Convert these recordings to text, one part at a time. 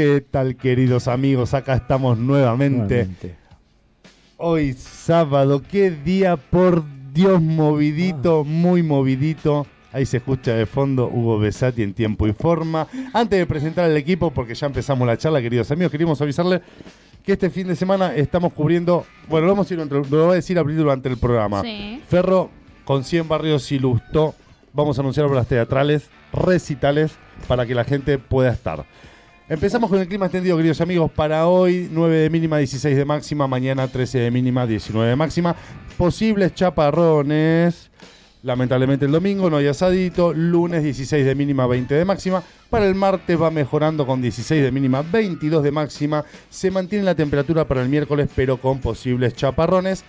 ¿Qué tal, queridos amigos? Acá estamos nuevamente. Nuevamente. Hoy sábado, qué día por Dios movidito, muy movidito. Ahí se escucha de fondo Hugo Besati en tiempo y forma. Antes de presentar al equipo, porque ya empezamos la charla, queridos amigos, queríamos avisarle que este fin de semana estamos cubriendo, bueno, lo vamos a ir, entre- lo voy a decir abrir durante el programa. Sí. Ferro con 100 barrios y Lustó. Vamos a anunciar obras teatrales, recitales, para que la gente pueda estar. Empezamos con el clima extendido, queridos amigos. Para hoy, 9 de mínima, 16 de máxima. Mañana, 13 de mínima, 19 de máxima. Posibles chaparrones. Lamentablemente el domingo no hay asadito. Lunes, 16 de mínima, 20 de máxima. Para el martes va mejorando con 16 de mínima, 22 de máxima. Se mantiene la temperatura para el miércoles, pero con posibles chaparrones.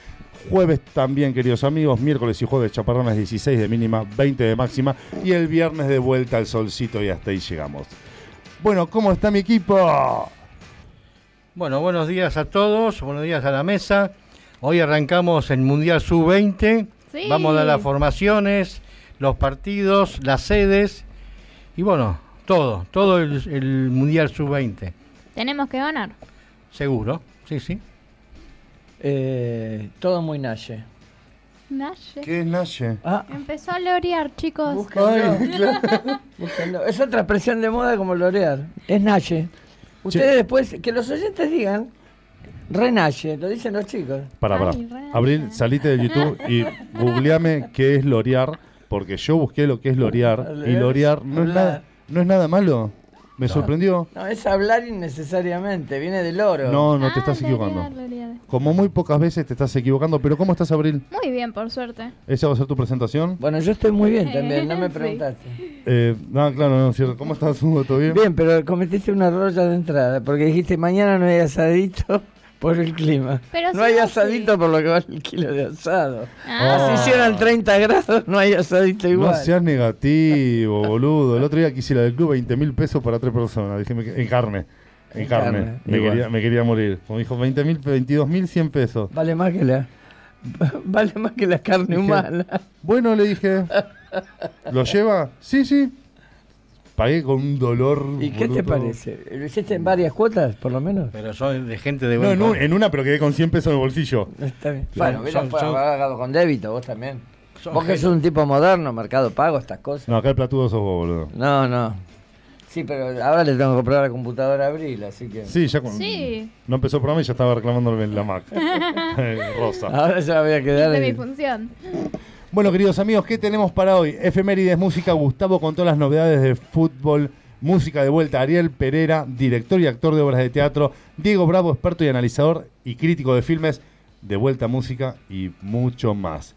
Jueves también, queridos amigos, miércoles y jueves chaparrones 16 de mínima, 20 de máxima y el viernes de vuelta al solcito y hasta ahí llegamos. Bueno, ¿cómo está mi equipo? Bueno, buenos días a todos, buenos días a la mesa. Hoy arrancamos el Mundial Sub-20. Sí. Vamos a dar las formaciones, los partidos, las sedes y bueno, todo, todo el, el Mundial Sub-20. Tenemos que ganar. Seguro, sí, sí. Eh, todo muy naye. Naye. ¿Qué es Naye? Ah, Empezó a lorear, chicos. búsquenlo. Búsquenlo. Es otra expresión de moda como lorear. Es naye. Ustedes después, que los oyentes digan, renaye, lo dicen los chicos. Para, para. Abril, salite de YouTube y googleame qué es lorear, porque yo busqué lo que es lorear y lorear no es nada, no es nada malo. Me sorprendió. No, es hablar innecesariamente, viene del oro. No, no te Ah, estás equivocando. Como muy pocas veces te estás equivocando, pero ¿cómo estás, Abril? Muy bien, por suerte. ¿Esa va a ser tu presentación? Bueno, yo estoy muy bien también, no me Sí. preguntaste. Eh, no, claro, no, cierto. ¿Cómo estás, Hugo? ¿Todo bien? Bien, pero cometiste un error ya de entrada, porque dijiste mañana no hay asadito por el clima. Pero no hay asadito por lo que vale el kilo de asado. Ah, Si hicieran 30 grados, no hay asadito No igual. seas negativo, boludo. El otro día quise la del club 20 mil pesos para tres personas. Dije, me- en carne. En, En carne. carne, Me, quería, me quería morir. Como dijo, 20 mil, 22 mil 100 pesos. Vale más que la vale más que la carne Dije, humana. Bueno, le dije. ¿Lo lleva? Sí, sí. Pagué con un dolor. ¿Y qué te bruto. parece? ¿Lo hiciste en varias cuotas, por lo menos? Pero son de gente de No, buen en, un- corazón. en una, pero quedé con 100 pesos en el bolsillo. Está bien. Bueno, hubiera son- pagado son- pagado con débito, vos también. Son vos que gente- sos un tipo moderno, mercado pago, estas cosas. No, acá el platudo sos vos, boludo. No, no. Sí, pero ahora le tengo que comprar la computadora a Abril, así que... Sí, ya con. Sí. No empezó el programa y ya estaba reclamándole en la Mac. Eh, Rosa. Ahora ya voy a quedar... De mi en- función. Bueno, queridos amigos, ¿qué tenemos para hoy? Efemérides, música, Gustavo con todas las novedades de fútbol, música de vuelta, Ariel Pereira, director y actor de obras de teatro, Diego Bravo, experto y analizador y crítico de filmes, de vuelta música y mucho más.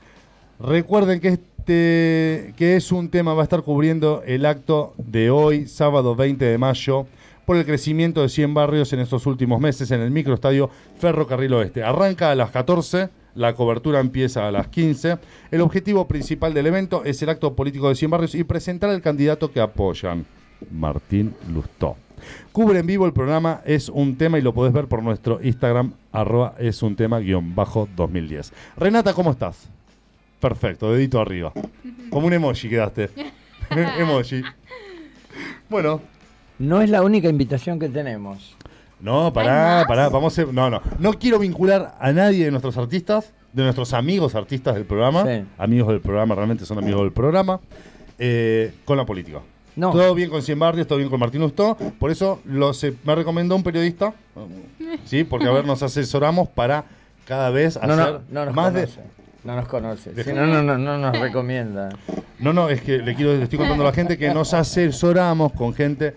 Recuerden que este que es un tema, va a estar cubriendo el acto de hoy, sábado 20 de mayo, por el crecimiento de 100 barrios en estos últimos meses en el microestadio Ferrocarril Oeste. Arranca a las 14, la cobertura empieza a las 15. El objetivo principal del evento es el acto político de 100 barrios y presentar al candidato que apoyan, Martín Lustó. Cubre en vivo el programa Es un tema y lo podés ver por nuestro Instagram, arroba es un tema guion bajo 2010. Renata, ¿cómo estás? Perfecto, dedito arriba. Como un emoji quedaste. emoji. Bueno, No es la única invitación que tenemos. No, pará, pará, vamos a... No, no, no quiero vincular a nadie de nuestros artistas, de nuestros amigos artistas del programa, Sí. amigos del programa, realmente son amigos del programa, eh, con la política. No. Todo bien con Cien Barrios, todo bien con Martín Lustó, por eso lo se- me recomendó un periodista, ¿sí? Porque a ver, nos asesoramos para cada vez hacer No, no, no nos más de... conoce. No nos conoce. Si no, no, no, no nos recomienda. No, no, es que le quiero, le estoy contando a la gente que nos asesoramos con gente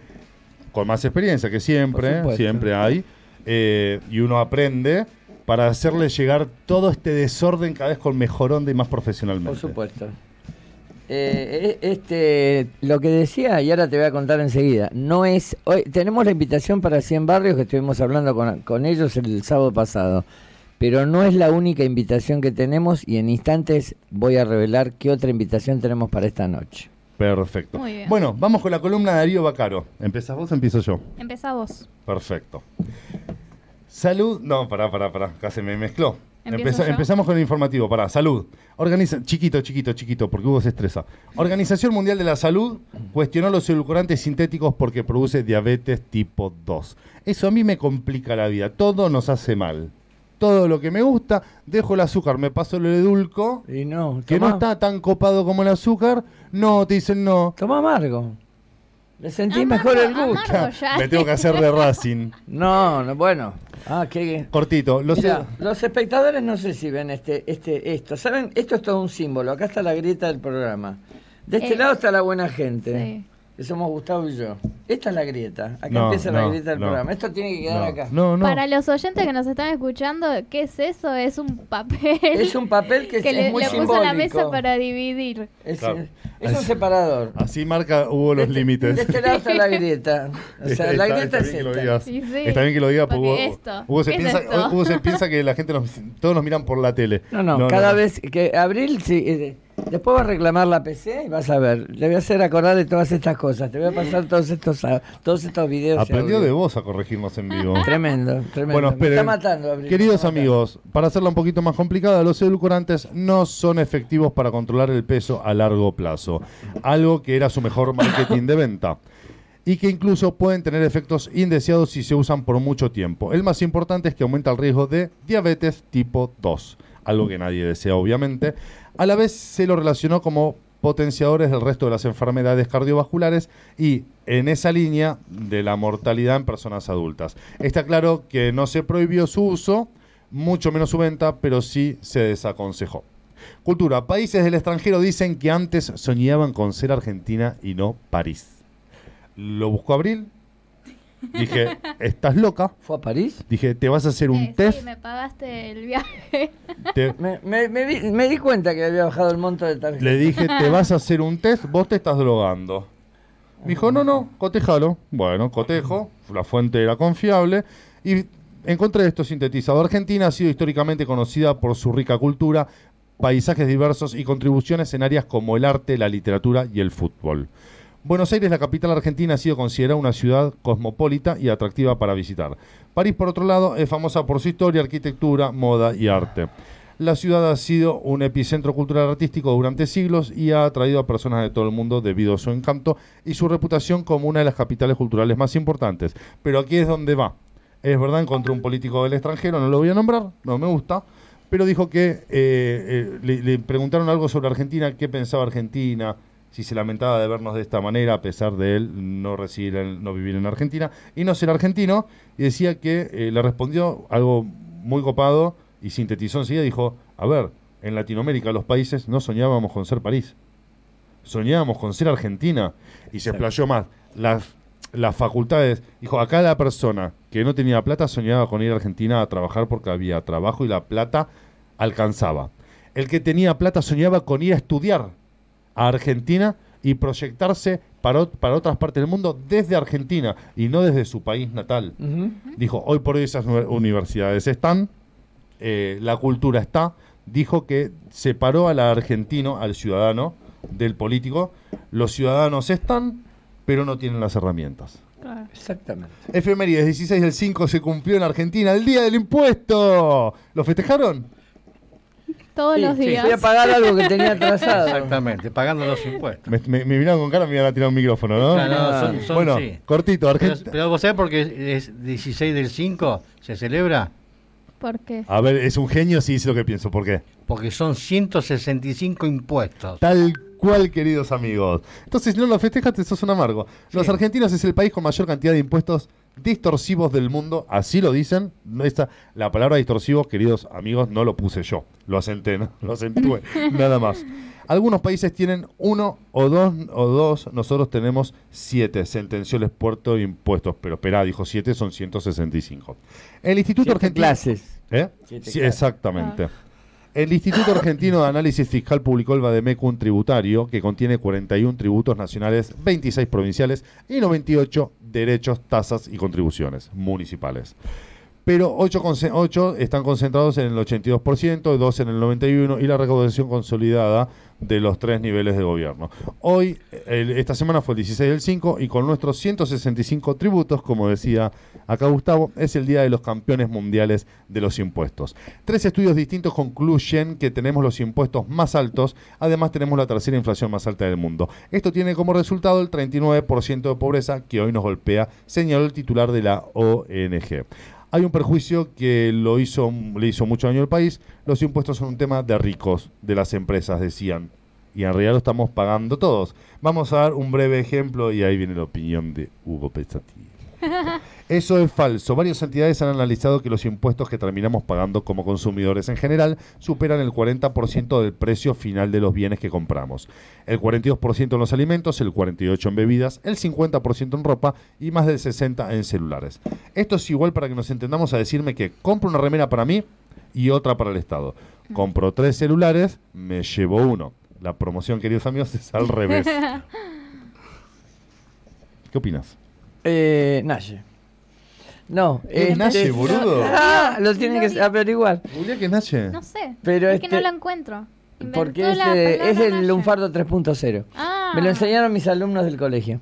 con más experiencia que siempre, siempre hay, eh, y uno aprende para hacerle llegar todo este desorden cada vez con mejor onda y más profesionalmente. Por supuesto. Eh, e- este, lo que decía, y ahora te voy a contar enseguida, no es. Hoy tenemos la invitación para 100 barrios que estuvimos hablando con, con ellos el sábado pasado, pero no es la única invitación que tenemos y en instantes voy a revelar qué otra invitación tenemos para esta noche. Perfecto. Muy bien. Bueno, vamos con la columna de Darío Bacaro. ¿Empezás vos o empiezo yo? Empezá vos. Perfecto. Salud. No, pará, pará, pará. Casi me mezcló. Empiezo yo. empezamos con el informativo. Para salud. Organiza, chiquito, chiquito, chiquito, porque Hugo se estresa. Organización Mundial de la Salud cuestionó los edulcorantes sintéticos porque produce diabetes tipo 2. Eso a mí me complica la vida. Todo nos hace mal. Todo lo que me gusta, dejo el azúcar, me paso el edulco, Y no, que no está tan copado como el azúcar. No, te dicen no. Toma amargo. Le sentí Amargo, mejor el gusto. Me tengo que hacer de Racing. No, no, bueno. Ah, qué. Cortito. Los Mira, los espectadores no sé si ven este, este, esto. ¿Saben? Esto es todo un símbolo. Acá está la grieta del programa. De este Eh, lado está la buena gente. Sí. Que somos Gustavo y yo. Esta es la grieta. Acá No, empieza la grieta del no. programa. Esto tiene que quedar no, acá. no, no. Para los oyentes que nos están escuchando, ¿qué es eso? Es un papel. Es un papel que, que es le, muy le puso simbólico. a la mesa para dividir. Es, Claro. es un separador. Así marca Hugo los este- límites. De este lado está la grieta. O sea, la Está- grieta está es bien que lo esta. digas. Sí, sí. Está bien que lo digas porque, Porque Hugo, esto, Hugo se ¿qué es piensa, esto? Hugo se piensa que la gente nos, todos nos miran por la tele. No, no, cada vez que Abril, sí, eh, después va a reclamar la PC y vas a ver. Le voy a hacer acordar de todas estas cosas. Te voy a pasar todos estos, todos estos videos. Aprendió de vos a corregirnos en vivo. Tremendo, tremendo. Bueno, Me esperen. está matando, Abril. Queridos matando. amigos, para hacerla un poquito más complicada, los edulcorantes no son efectivos para controlar el peso a largo plazo, algo que era su mejor marketing de venta y que incluso pueden tener efectos indeseados si se usan por mucho tiempo. El más importante es que aumenta el riesgo de diabetes tipo 2, algo que nadie desea obviamente. A la vez se lo relacionó como potenciadores del resto de las enfermedades cardiovasculares y en esa línea de la mortalidad en personas adultas. Está claro que no se prohibió su uso, mucho menos su venta, pero sí se desaconsejó. Cultura. Países del extranjero dicen que antes soñaban con ser Argentina y no París. Lo buscó Abril. Dije, ¿estás loca? ¿Fue a París? Dije, ¿te vas a hacer un Eh, test? Sí, me pagaste el viaje. Te- Me, me- me vi- me di cuenta que había bajado el monto de tarjeta. le dije, ¿te vas a hacer un test? Vos te estás drogando. Me dijo, no, no, cotejalo. Bueno, cotejo, la fuente era confiable. Y encontré esto sintetizado. Argentina ha sido históricamente conocida por su rica cultura, paisajes diversos y contribuciones en áreas como el arte, la literatura y el fútbol. Buenos Aires, la capital argentina, ha sido considerada una ciudad cosmopolita y atractiva para visitar. París, por otro lado, es famosa por su historia, arquitectura, moda y arte. La ciudad ha sido un epicentro cultural artístico durante siglos y ha atraído a personas de todo el mundo debido a su encanto y su reputación como una de las capitales culturales más importantes. Pero aquí es donde va. Es verdad, encontré un político del extranjero, no lo voy a nombrar, no me gusta, pero dijo que eh, eh, le, le preguntaron algo sobre Argentina, qué pensaba Argentina, si se lamentaba de vernos de esta manera, a pesar de él no, residir en- no vivir en Argentina. Y no ser argentino, y decía que eh, le respondió algo muy copado y sintetizó enseguida, dijo, a ver, en Latinoamérica los países no soñábamos con ser París, soñábamos con ser Argentina, y se explayó más. Las, las facultades, dijo, acá la persona que no tenía plata soñaba con ir a Argentina a trabajar porque había trabajo y la plata alcanzaba. El que tenía plata soñaba con ir a estudiar a Argentina y proyectarse para, para otras partes del mundo desde Argentina y no desde su país natal. Dijo, hoy por hoy esas uni- universidades están, eh, la cultura está. Dijo que separó al argentino, al ciudadano, del político. Los ciudadanos están, pero no tienen las herramientas. Exactamente. Efemérides 16 del 5 se cumplió en Argentina el día del impuesto. ¿Lo festejaron? Todos Sí, los sí, días. Fui a pagar algo que tenía atrasado. Exactamente, pagando los impuestos. Me, me- me miraron con cara, me iban a tirar un micrófono, ¿no? Claro, no, son- son- bueno, sí. cortito, Pero, Argentina. pero vos sabés por qué es 16 del 5 se celebra, ¿Por qué? A ver, es un genio, sí, dice lo que pienso. ¿Por qué? porque son 165 impuestos. Tal cual, queridos amigos. Entonces, si no lo festejas, te sos un amargo. Los Sí. argentinos es el país con mayor cantidad de impuestos distorsivos del mundo. Así lo dicen. No está- la palabra distorsivos, queridos amigos, no lo puse yo. Lo asenté, ¿no? Lo acentué. nada más. Algunos países tienen uno o dos, o dos. Nosotros tenemos siete. Sentenció el expuerto de impuestos. Pero espera, dijo siete, son 165. El Instituto Siete Argentino... clases. ¿Eh? Siete Sí, clases. exactamente. El Instituto Argentino de Análisis Fiscal publicó el Bademecum tributario, que contiene 41 tributos nacionales, 26 provinciales y 98 derechos, tasas y contribuciones municipales. Pero 8, conce- ocho están concentrados en el 82%, 2 en el 91% y la recaudación consolidada de los tres niveles de gobierno. Hoy, esta semana fue el 16 del 5 y con nuestros 165 tributos, como decía acá Gustavo, es el día de los campeones mundiales de los impuestos. Tres estudios distintos concluyen que tenemos los impuestos más altos, además tenemos la tercera inflación más alta del mundo. Esto tiene como resultado el 39% de pobreza que hoy nos golpea, señaló el titular de la ONG. Hay un perjuicio que lo hizo, le hizo mucho daño al país. Los impuestos son un tema de ricos, de las empresas, decían. Y en realidad lo estamos pagando todos. Vamos a dar un breve ejemplo y ahí viene la opinión de Hugo Pensativo. Eso es falso. Varias entidades han analizado que los impuestos que terminamos pagando como consumidores en general superan el 40% del precio final de los bienes que compramos. El 42% en los alimentos, el 48% en bebidas, el 50% en ropa y más del 60% en celulares. Esto es igual para que nos entendamos a decirme que compro una remera para mí y otra para el Estado. Compro tres celulares, me llevo uno. La promoción, queridos amigos, es al revés. ¿Qué opinas? Eh, Naye. No, ¿Es este- Naye, boludo? Ah, lo tienen que averiguar. Julia, que Nache? No sé. Pero es que este- no lo encuentro. Inventó Porque es, es Naye. lunfardo 3.0. Ah. Me lo enseñaron mis alumnos del colegio.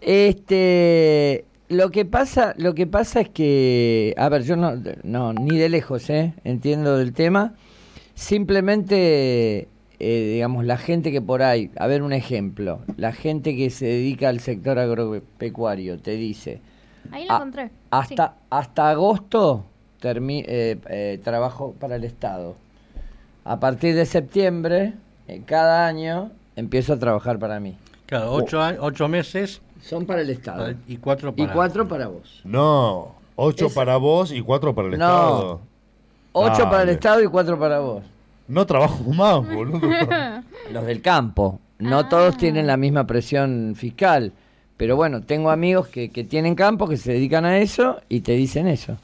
Este, lo que pasa, lo que pasa es que, a ver, yo no, no ni de lejos, ¿eh? entiendo del tema. Simplemente, eh, digamos, la gente que por ahí, a ver un ejemplo, la gente que se dedica al sector agropecuario te dice, Ahí lo "Ah, encontré. hasta hasta agosto termi- eh, eh, trabajo para el Estado. A partir de septiembre, eh, cada año, empiezo a trabajar para mí. Claro, ocho, ocho meses Son para el Estado. y cuatro Y para... cuatro para vos. No, ocho Es- para vos y cuatro para el No. Estado. Ocho para el. Estado y cuatro para vos. No trabajo más, boludo. Los del campo. No Ah. todos tienen la misma presión fiscal. Pero bueno, tengo amigos que, que tienen campo, que se dedican a eso y te dicen eso.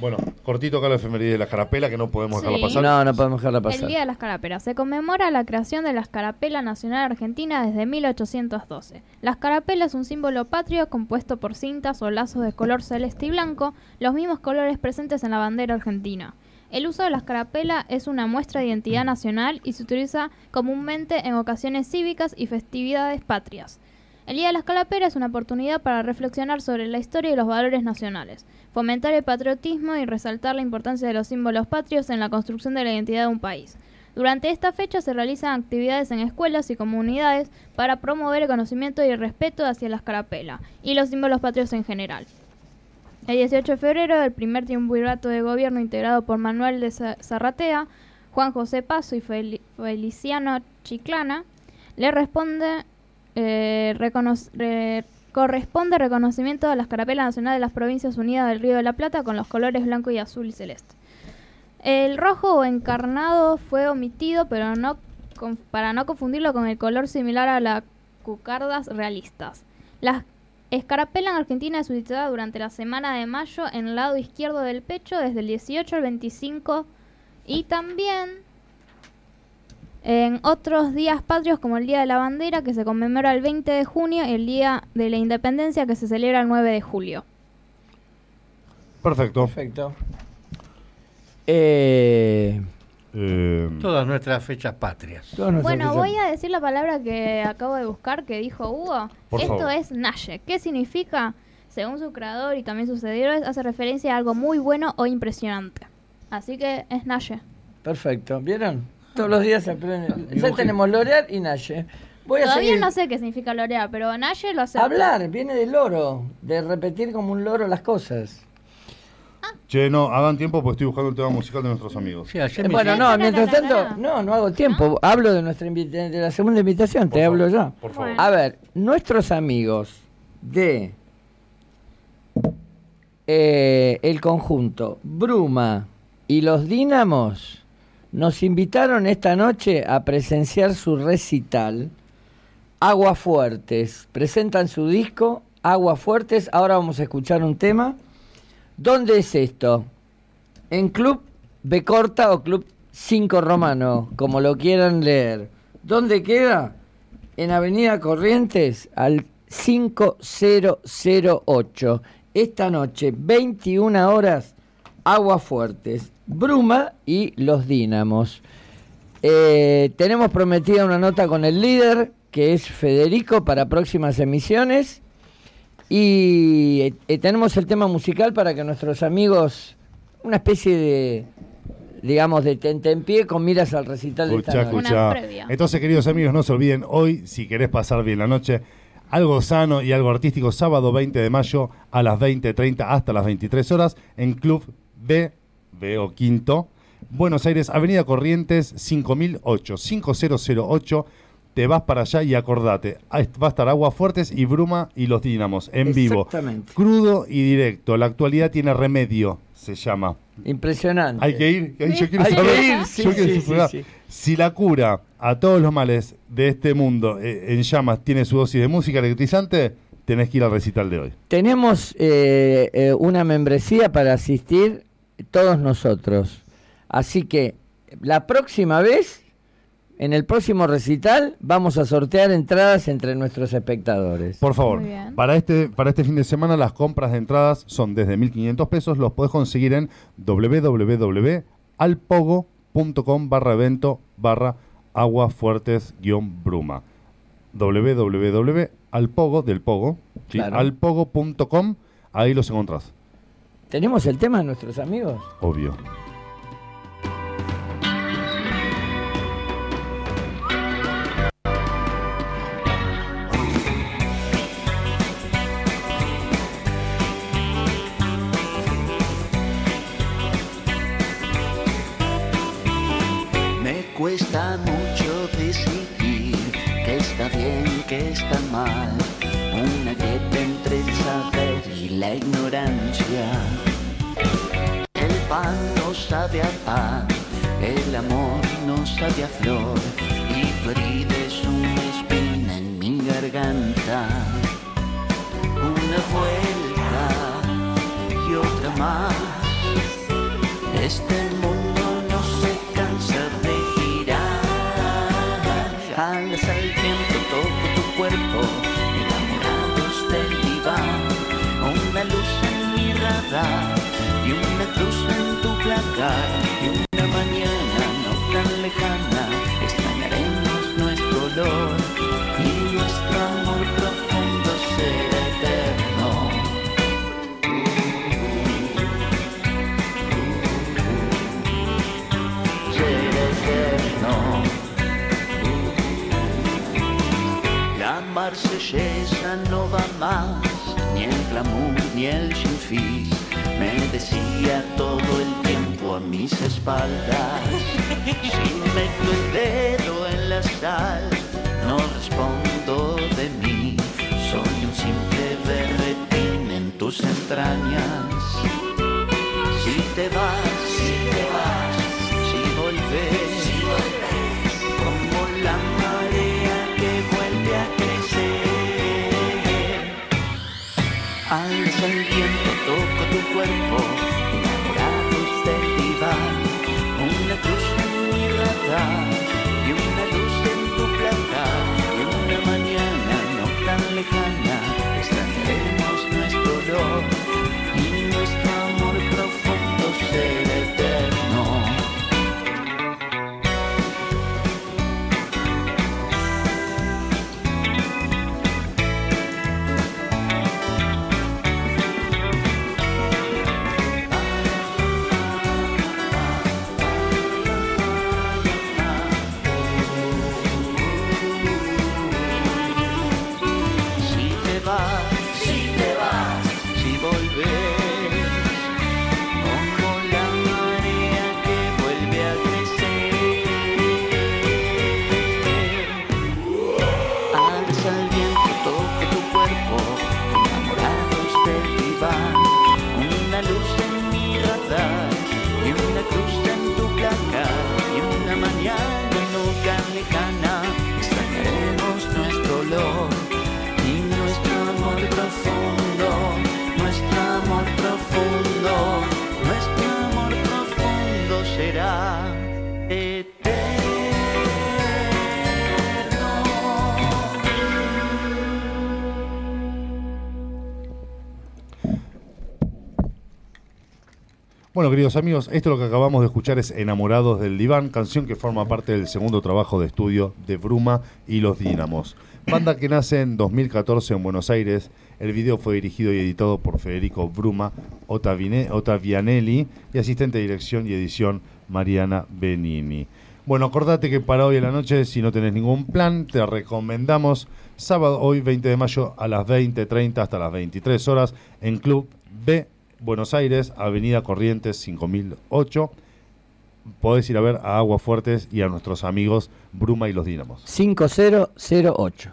bueno, cortito acá la efeméride de la carapela que no podemos dejarla Sí. pasar. No, no podemos dejarla El pasar. Día de las Carapelas. Se conmemora la creación de la Escarapela Nacional Argentina desde 1812. La escarapela es un símbolo patrio compuesto por cintas o lazos de color celeste y blanco, los mismos colores presentes en la bandera argentina. El uso de la escarapela es una muestra de identidad nacional y se utiliza comúnmente en ocasiones cívicas y festividades patrias. El Día de la Escarapela es una oportunidad para reflexionar sobre la historia y los valores nacionales, fomentar el patriotismo y resaltar la importancia de los símbolos patrios en la construcción de la identidad de un país. Durante esta fecha se realizan actividades en escuelas y comunidades para promover el conocimiento y el respeto hacia la escarapela y los símbolos patrios en general. El 18 de febrero, el primer triunvirato de gobierno integrado por Manuel de Za- Zarratea, Juan José Paso y Fel- Feliciano Chiclana, le responde, eh, recono- re- corresponde reconocimiento a la escarapela nacional de las Provincias Unidas del Río de la Plata con los colores blanco y azul y celeste. El rojo encarnado fue omitido pero no con- para no confundirlo con el color similar a las cucardas realistas. La escarapela en Argentina es utilizada durante la semana de mayo en el lado izquierdo del pecho desde el 18 al 25 y también en otros días patrios como el Día de la Bandera que se conmemora el 20 de junio y el Día de la Independencia que se celebra el 9 de julio. Perfecto. Perfecto. Eh, Eh, Todas nuestras fechas patrias. nuestras Bueno, fechas- voy a decir la palabra que acabo de buscar que dijo Hugo. Por Esto favor. es Naye. ¿Qué significa? Según su creador y también sus seguidores, hace referencia a algo muy bueno o impresionante. Así que es Naye. Perfecto. ¿Vieron? Todos los días se aprende. Ya Dibujé. tenemos L'Oreal y Naye. Voy a Todavía seguir. no sé qué significa lorear, pero Naye lo hace. Hablar, viene del loro, de repetir como un loro las cosas. che, no, hagan tiempo porque estoy buscando el tema musical de nuestros amigos. Sí, ayer Eh, me bueno, hicieron- no, mientras tanto, no. no, hago tiempo. Hablo de nuestra de la segunda invitación, te hablo ya. Por favor. A ver, nuestros amigos de eh, el conjunto Bruma y los Dínamos nos invitaron esta noche a presenciar su recital Aguafuertes. Presentan su disco Aguafuertes. Ahora vamos a escuchar un tema. ¿Dónde es esto? En Club B Corta o Club 5 Romano, como lo quieran leer. ¿Dónde queda? En Avenida Corrientes al 5008. Esta noche, 21 horas, Aguas Fuertes, Bruma y Los Dínamos. Eh, tenemos prometida una nota con el líder, que es Federico, para próximas emisiones. Y eh, tenemos el tema musical para que nuestros amigos, una especie de, digamos, de tentempié con miras al recital de esta noche. Una escucha. previa. Entonces, queridos amigos, no se olviden, hoy, si querés pasar bien la noche, algo sano y algo artístico, sábado 20 de mayo a las 20.30 hasta las 23 horas en Club B, B o Quinto, Buenos Aires, Avenida Corrientes 5008, 5008. Te vas para allá y acordate, va a estar Aguas Fuertes y Bruma y los Dínamos en vivo. Exactamente. Crudo y directo. La actualidad tiene remedio, se llama. Impresionante. Hay que ir, que yo quiero Hay que saber. ir, sí, yo quiero sí. Si la cura a todos los males de este mundo eh, en llamas tiene su dosis de música electrizante, tenés que ir al recital de hoy. Tenemos eh, eh, una membresía para asistir todos nosotros. Así que la próxima vez, en el próximo recital, vamos a sortear entradas entre nuestros espectadores. Por favor, Muy bien. para este, para este fin de semana las compras de entradas son desde 1.500 pesos, los podés conseguir en www.alpogo.com barra evento barra aguafuertes guion bruma. www.alpogo, del pogo, ¿sí? Claro. alpogo.com, ahí los encontrás, ¿Tenemos el tema de nuestros amigos? obvio. Me cuesta mucho decidir que está bien, que está mal. La ignorancia. El pan no sabe a pan, el amor no sabe a flor. Y tu una espina en mi garganta. Una vuelta y otra más. Este mundo y una cruz en tu placar. Y una mañana no tan lejana extrañaremos nuestro olor y nuestro amor profundo será eterno. será eterno. La marsellesa no va más, ni el glamour ni el sinfín. Decía todo el tiempo a mis espaldas. Si meto el dedo en la sal, no respondo de mí. Soy un simple berretín en tus entrañas. Si te vas, si te vas, si volvés, si volvés, como la marea que vuelve a crecer. Alza el viento, toco tu cuerpo, tan Bueno, queridos amigos, esto lo que acabamos de escuchar es Enamorados del Diván, canción que forma parte del segundo trabajo de estudio de Bruma y los Dínamos. Banda que nace en 2014 en Buenos Aires. El video fue dirigido y editado por Federico Bruma Ottavine- Ottavianelli y asistente de dirección y edición Mariana Benini. Bueno, acordate que para hoy en la noche, si no tenés ningún plan, te recomendamos sábado, hoy 20 de mayo, a las 20.30 hasta las 23 horas, en Club B, Buenos Aires, Avenida Corrientes 5008. Podés ir a ver a Aguas Fuertes y a nuestros amigos Bruma y los Dínamos. 5008.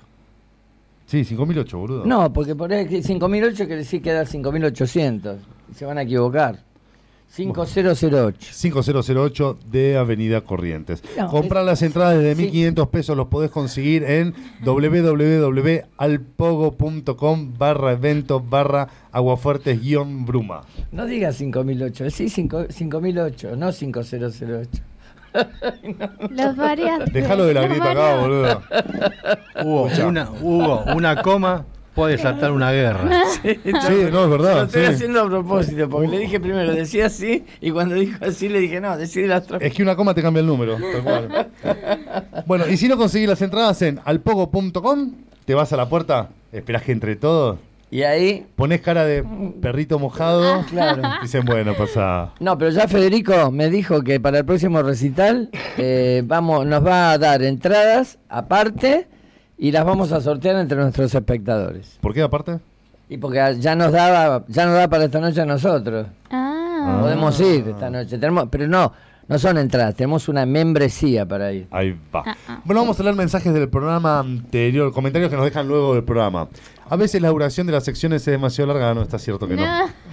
Sí, 5008, boludo. No, porque por ahí que 5008 quiere decir que da 5800. Se van a equivocar. 5008. 5008 de Avenida Corrientes. No, Comprar es- las entradas desde sí. 1500 pesos los podés conseguir en www.alpogo.com barra evento barra aguafuertes guion bruma. No digas 5008, sí 5 5008, no 5008. Los variantes. Dejalo de la grieta acá, boludo. Hugo, una, Hugo, una coma puede saltar una guerra. Sí, no, es verdad. Lo estoy sí. haciendo a propósito, porque le dije primero, decía así, y cuando dijo así le dije, no, decí las. Es que una coma te cambia el número. tal cual. Bueno, y si no conseguís las entradas en alpogo.com, te vas a la puerta, esperás que entre todos, Y ahí, pones cara de perrito mojado. claro. Dicen, bueno, pasa. No, pero ya Federico me dijo que para el próximo recital eh, vamos, nos va a dar entradas aparte y las vamos a sortear entre nuestros espectadores. ¿Por qué aparte? Y porque ya nos daba, ya nos da para esta noche a nosotros. Ah. Podemos ir esta noche. Tenemos, pero no, no son entradas, tenemos una membresía para ir. Ahí va. Ah, ah. Bueno, vamos a leer mensajes del programa anterior, comentarios que nos dejan luego del programa. A veces la duración de las secciones es demasiado larga, no está cierto que no.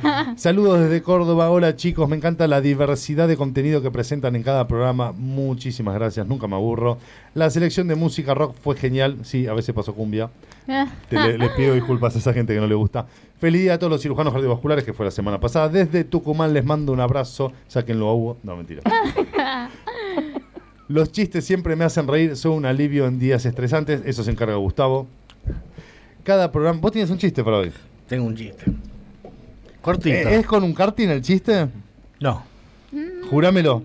Saludos desde Córdoba, hola chicos, me encanta la diversidad de contenido que presentan en cada programa, muchísimas gracias, nunca me aburro. La selección de música rock fue genial, sí, a veces pasó cumbia, Te- le, le pido disculpas a esa gente que no le gusta. Feliz día a todos los cirujanos cardiovasculares, que fue la semana pasada. Desde Tucumán les mando un abrazo, sáquenlo a Hugo, no mentira. Los chistes siempre me hacen reír, son un alivio en días estresantes, eso se encarga Gustavo. Cada programa, vos tienes un chiste para hoy. Tengo un chiste. Cortito. ¿Eh, ¿Es con un karting el chiste? No. Júramelo.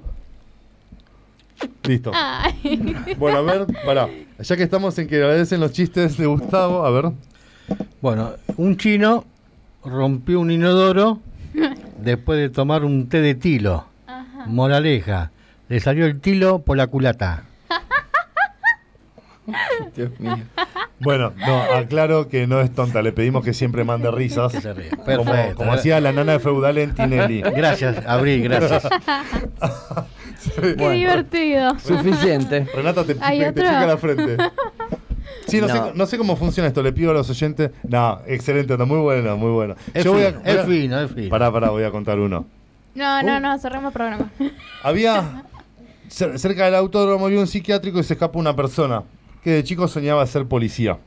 Listo. Ay. Bueno, a ver, pará. Ya que estamos en que agradecen los chistes de Gustavo, a ver. Bueno, un chino rompió un inodoro después de tomar un té de tilo. Moraleja. Le salió el tilo por la culata. Dios mío. Bueno, no, aclaro que no es tonta, le pedimos que siempre mande risas. Que se ríe. Como, hacía la nana de feudal en Tinelli. Gracias, Abril, gracias. Qué divertido. Suficiente. Renata te, ¿Hay te pica la frente. Sí, no, No. Sé, no sé cómo funciona esto, le pido a los oyentes. No, excelente, no, muy bueno, muy bueno. Es Yo fino, voy a- es fino, es fino. Pará, pará, voy a contar uno. No, no, no, cerremos programa. Había cer- cerca del autódromo había un psiquiátrico y se escapó una persona que de chico soñaba ser policía.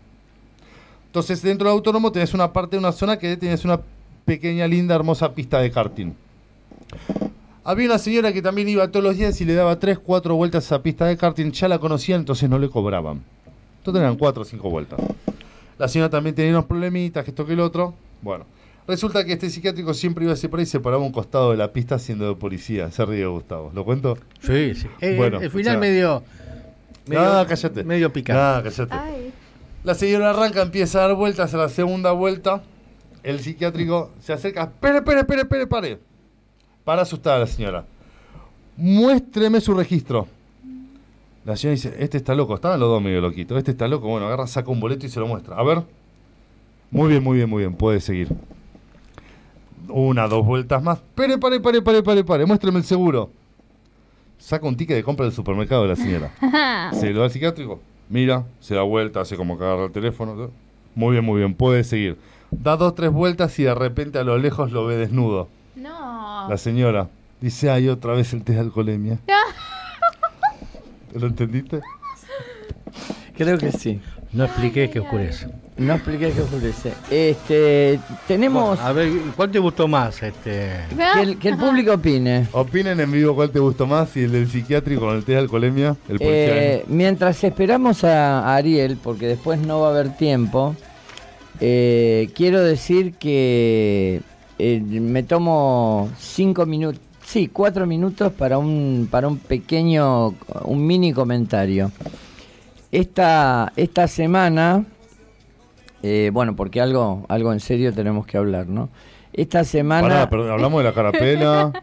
Entonces, dentro del autódromo tenés una parte, una zona que tienes una pequeña, linda, hermosa pista de karting. Había una señora que también iba todos los días y le daba 3, 4 vueltas a esa pista de karting. Ya la conocían, entonces no le cobraban. Entonces eran 4 o 5 vueltas. La señora también tenía unos problemitas, que esto que el otro. Bueno, resulta que este psiquiátrico siempre iba así por ahí y se paraba a un costado de la pista siendo de policía. Se ríe Gustavo. ¿Lo cuento? Sí, sí. Eh, Bueno, el final o sea- medio. medio no, cállate. Medio picante. No, cállate. Ay. La señora arranca, empieza a dar vueltas a la segunda vuelta. El psiquiátrico se acerca. Espere, espere, espere, espere, pare. Para asustar a la señora. Muéstreme su registro. La señora dice, este está loco. Estaban los dos medio loquitos. Este está loco. Bueno, agarra, saca un boleto y se lo muestra. A ver. Muy bien, muy bien, muy bien. Puede seguir. Una, dos vueltas más. Pare, pare, pare, pare, pare, pare. Muéstreme el seguro. Saca un ticket de compra del supermercado de la señora. Se lo da al psiquiátrico. Mira, se da vuelta, hace como que agarra el teléfono. ¿no? Muy bien, muy bien, puede seguir. Da dos, tres vueltas y de repente a lo lejos lo ve desnudo. No. La señora dice, ay, otra vez el test de alcoholemia. ¿Lo entendiste? Creo que sí. No expliqué que oscurece. No expliqué qué oscurece. Este, tenemos Bueno, a ver, ¿cuál te gustó más? Este, que el, que el público opine. Opinen en vivo cuál te gustó más, si el del psiquiátrico con el test de alcoholemia, el policía. Eh, mientras esperamos a, a Ariel, porque después no va a haber tiempo, eh, quiero decir que eh, me tomo cinco minutos, Sí, cuatro minutos para un, para un pequeño, un mini comentario. Esta, esta semana, eh, bueno, porque algo, algo en serio tenemos que hablar, ¿no? Esta semana... Pará, pero hablamos de la carapela.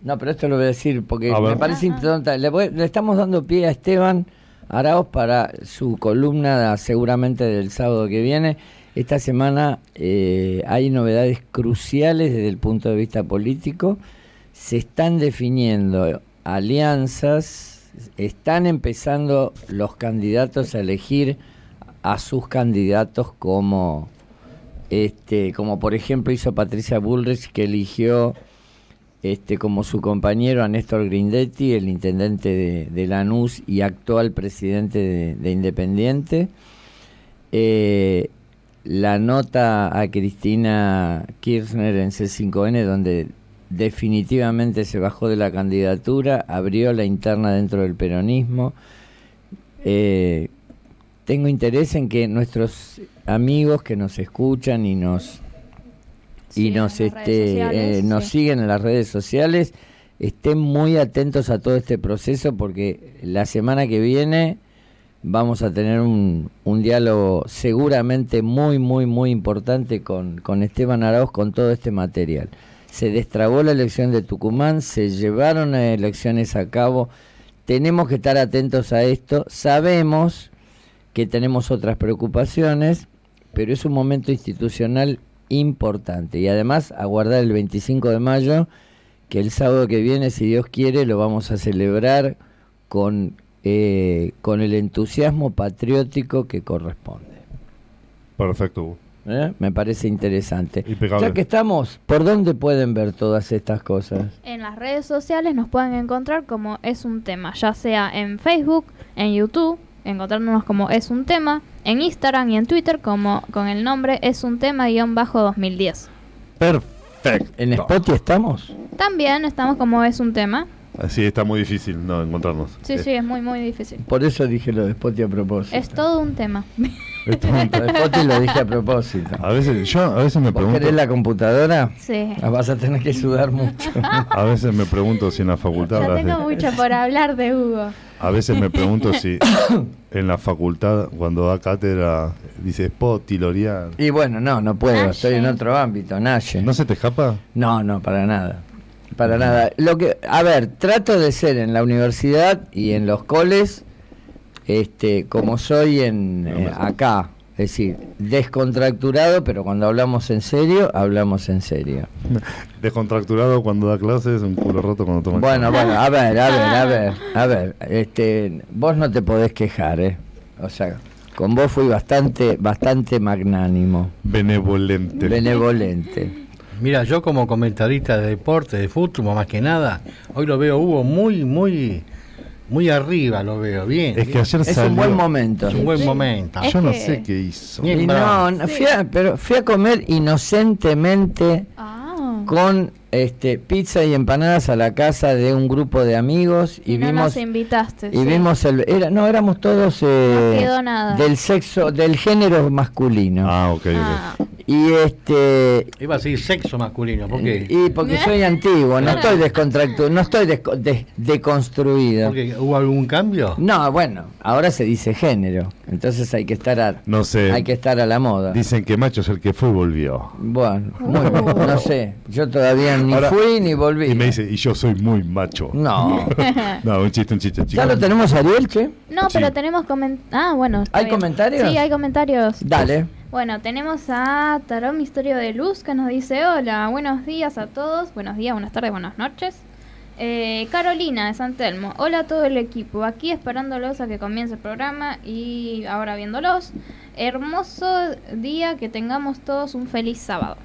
No, pero esto lo voy a decir porque A me ver. parece importante. Le, voy- le estamos dando pie a Esteban Arauz para su columna seguramente del sábado que viene. Esta semana eh, hay novedades cruciales desde el punto de vista político. Se están definiendo alianzas, están empezando los candidatos a elegir a sus candidatos como, este, como por ejemplo hizo Patricia Bullrich que eligió este, como su compañero a Néstor Grindetti, el intendente de, de Lanús y actual presidente de, de Independiente. Eh, la nota a Cristina Kirchner en C5N, donde definitivamente se bajó de la candidatura, abrió la interna dentro del peronismo. Eh, tengo interés en que nuestros amigos que nos escuchan y nos Sí, y nos este sociales, eh, nos sí. siguen en las redes sociales estén muy atentos a todo este proceso porque la semana que viene vamos a tener un, un diálogo seguramente muy muy muy importante con, con Esteban Arauz con todo este material. Se destrabó la elección de Tucumán se llevaron elecciones a cabo. Tenemos que estar atentos a esto. Sabemos que tenemos otras preocupaciones pero es un momento institucional importante. Y además, aguardar el 25 de mayo, que el sábado que viene, si Dios quiere, lo vamos a celebrar con, eh, con el entusiasmo patriótico que corresponde. Perfecto. Hugo. ¿eh? Me parece interesante. Impecable. Ya que estamos, ¿por dónde pueden ver todas estas cosas? En las redes sociales nos pueden encontrar como es un tema, ya sea en Facebook, en YouTube, encontrándonos como es un tema, en Instagram y en Twitter como con el nombre es un tema-2010. Perfecto. ¿En Spotify estamos? También estamos como es un tema. Así está muy difícil no encontrarnos. Sí, sí, es muy, muy difícil. Por eso dije lo de Spotify a propósito. Es todo un tema. Esto- Lo de Spotify lo dije a propósito. a veces yo a veces me ¿Vos pregunto querés la computadora? Sí. La vas a tener que sudar mucho. a veces me pregunto si en la facultad de- tengo mucho por hablar de Hugo. a veces me pregunto si en la facultad cuando da cátedra dice Spot, Lorian. Y bueno, no, no puedo, Naye. estoy en otro ámbito, Naye. ¿No se te escapa? No, no, para nada. Para nada. Lo que, a ver, trato de ser en la universidad y en los coles, este, como soy en eh, acá, es decir, descontracturado, pero cuando hablamos en serio, hablamos en serio. Descontracturado cuando da clases, un culo roto cuando toma Bueno, bueno, a ver, a ver, a ver, a ver, este, vos no te podés quejar, ¿eh? O sea, con vos fui bastante, bastante magnánimo, benevolente. benevolente. Mira, yo como comentarista de deporte, de fútbol, más que nada, hoy lo veo Hugo muy, muy, muy arriba, lo veo bien. es que ayer Es salió. un buen momento. Es un buen Sí. momento. Es Yo no sé qué hizo. Bien. Y no, no, fui a, pero fui a comer inocentemente Ah. con este pizza y empanadas a la casa de un grupo de amigos y, Y no vimos nos invitaste. y sí. vimos el era no éramos todos eh, No quedó nada. del sexo del género masculino Ah, ok. Ah. y este Iba a decir sexo masculino, ¿por qué? y porque soy antiguo no estoy descontractu no estoy desco- de- deconstruido Porque hubo algún cambio. no bueno ahora se dice género entonces hay que estar a, No sé. hay que estar a la moda Dicen que macho es el que fue y volvió. Bueno, muy bien, no sé. Yo todavía ni Ahora- fui ni volví. Y me dice, y yo soy muy macho. No. No, un chiste, un chiste, ¿Ya chicos. lo tenemos, Ariel, che? No, Sí. pero tenemos comentarios. Ah, bueno. ¿Hay bien. comentarios? Sí, hay comentarios. Dale. Bueno, tenemos a Tarot Misterio de Luz que nos dice: Hola, buenos días a todos. Buenos días, buenas tardes, buenas noches. Eh, Carolina de San Telmo. Hola a todo el equipo. Aquí esperándolos a que comience el programa y ahora viéndolos. Hermoso día, que tengamos todos un feliz sábado.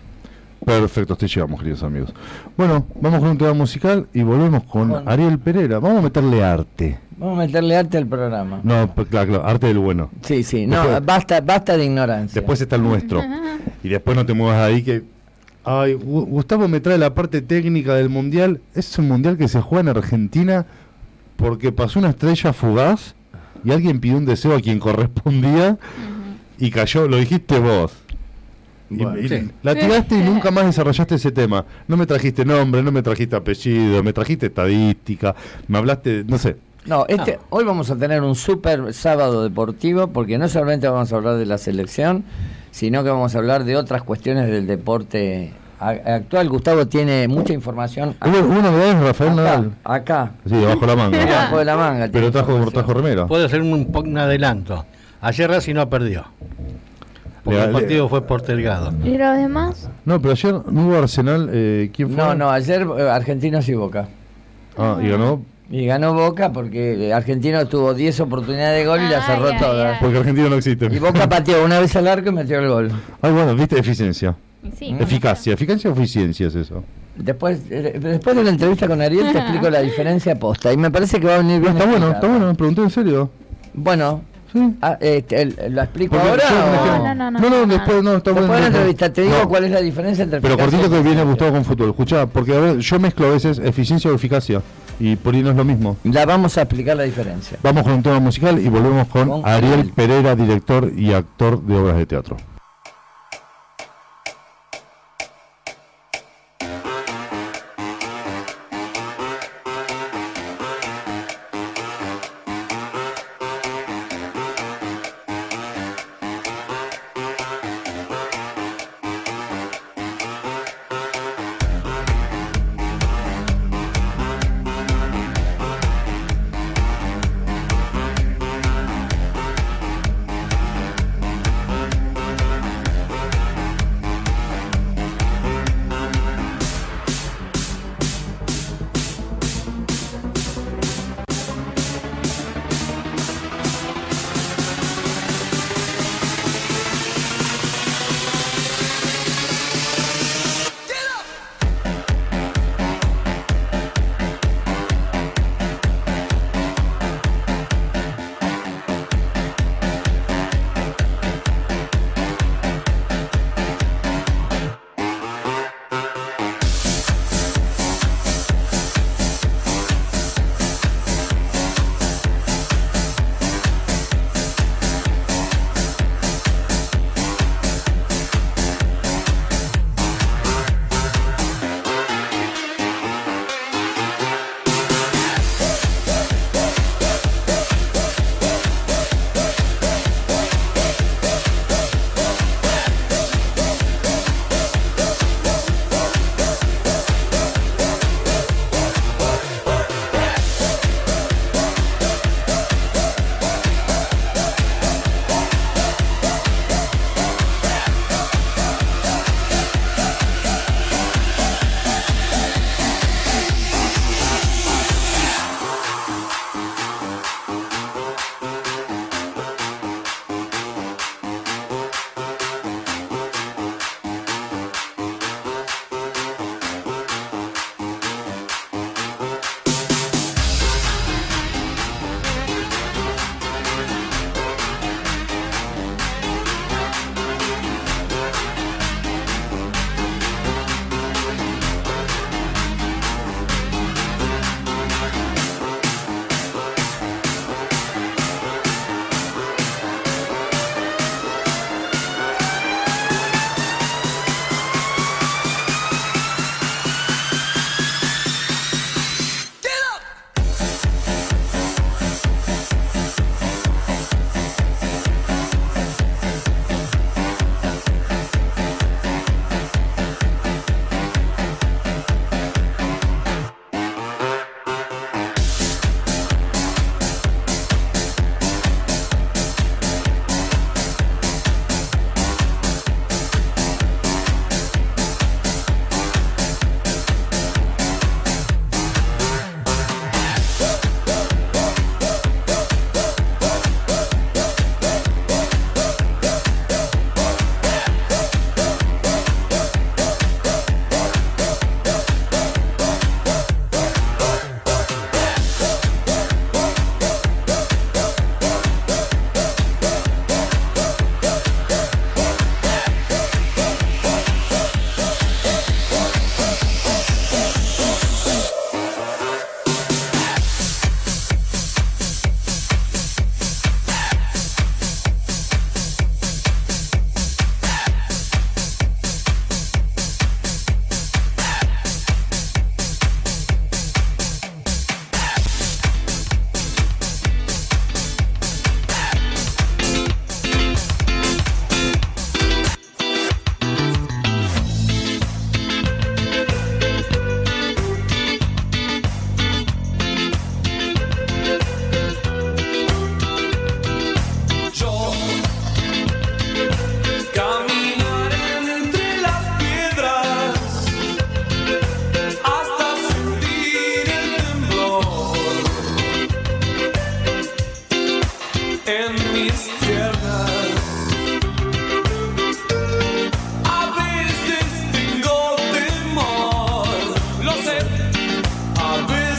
Perfecto, hasta ahí llegamos, queridos amigos. Bueno, vamos con un tema musical y volvemos con Ariel Pereira. Vamos a meterle arte. Vamos a meterle arte al programa. No, pues, claro, claro, arte del bueno. Sí, sí. No, basta, basta de ignorancia. Después está el nuestro. Y después no te muevas ahí que... Ay, Gu- Gustavo me trae la parte técnica del mundial. Es un mundial que se juega en Argentina porque pasó una estrella fugaz y alguien pidió un deseo a quien correspondía y cayó, lo dijiste vos. Y- Bueno, y sí. La tiraste y nunca más desarrollaste ese tema. No me trajiste nombre, no me trajiste apellido, me trajiste estadística, me hablaste, no sé. No, este, hoy vamos a tener un super sábado deportivo porque no solamente vamos a hablar de la selección, sino que vamos a hablar de otras cuestiones del deporte actual. Gustavo tiene mucha información Hubo, hubo novedades de Rafael acá, Nadal. acá, Sí, debajo la manga. debajo de la manga. Pero trajo, trajo remera. Puede ser un, un adelanto. Ayer Racing no perdió. Porque Le- el partido fue postergado. ¿Y los demás? No, pero ayer no hubo Arsenal. Eh, ¿Quién fue? No, no, ayer eh, Argentinos y Boca. Ah, y ganó. Y ganó Boca porque eh, Argentino tuvo 10 oportunidades de gol y las cerró todas. Porque Argentina no existe. Y Boca pateó una vez al arco y metió el gol. Ay, bueno, viste, eficiencia. Sí, Eficacia. Eficacia o eficiencia es eso. Después, eh, después de la entrevista con Ariel te explico la diferencia posta. Y me parece que va a venir bien. está bueno, está bueno, me pregunté en serio. Bueno, Sí. ah, el- ¿lo explico Porque ahora? No, no, no, no, no, no. después no, está bueno. entrevista te digo No, cuál es la diferencia entre Pero cortito que viene. Gustavo con fútbol. Escuchá, porque a ver, yo mezclo a veces eficiencia o eficacia. Y por ahí no es lo mismo. La vamos a explicar la diferencia. Vamos con un tema musical y volvemos con Ariel. Pereira, director y actor de obras de teatro. I'll be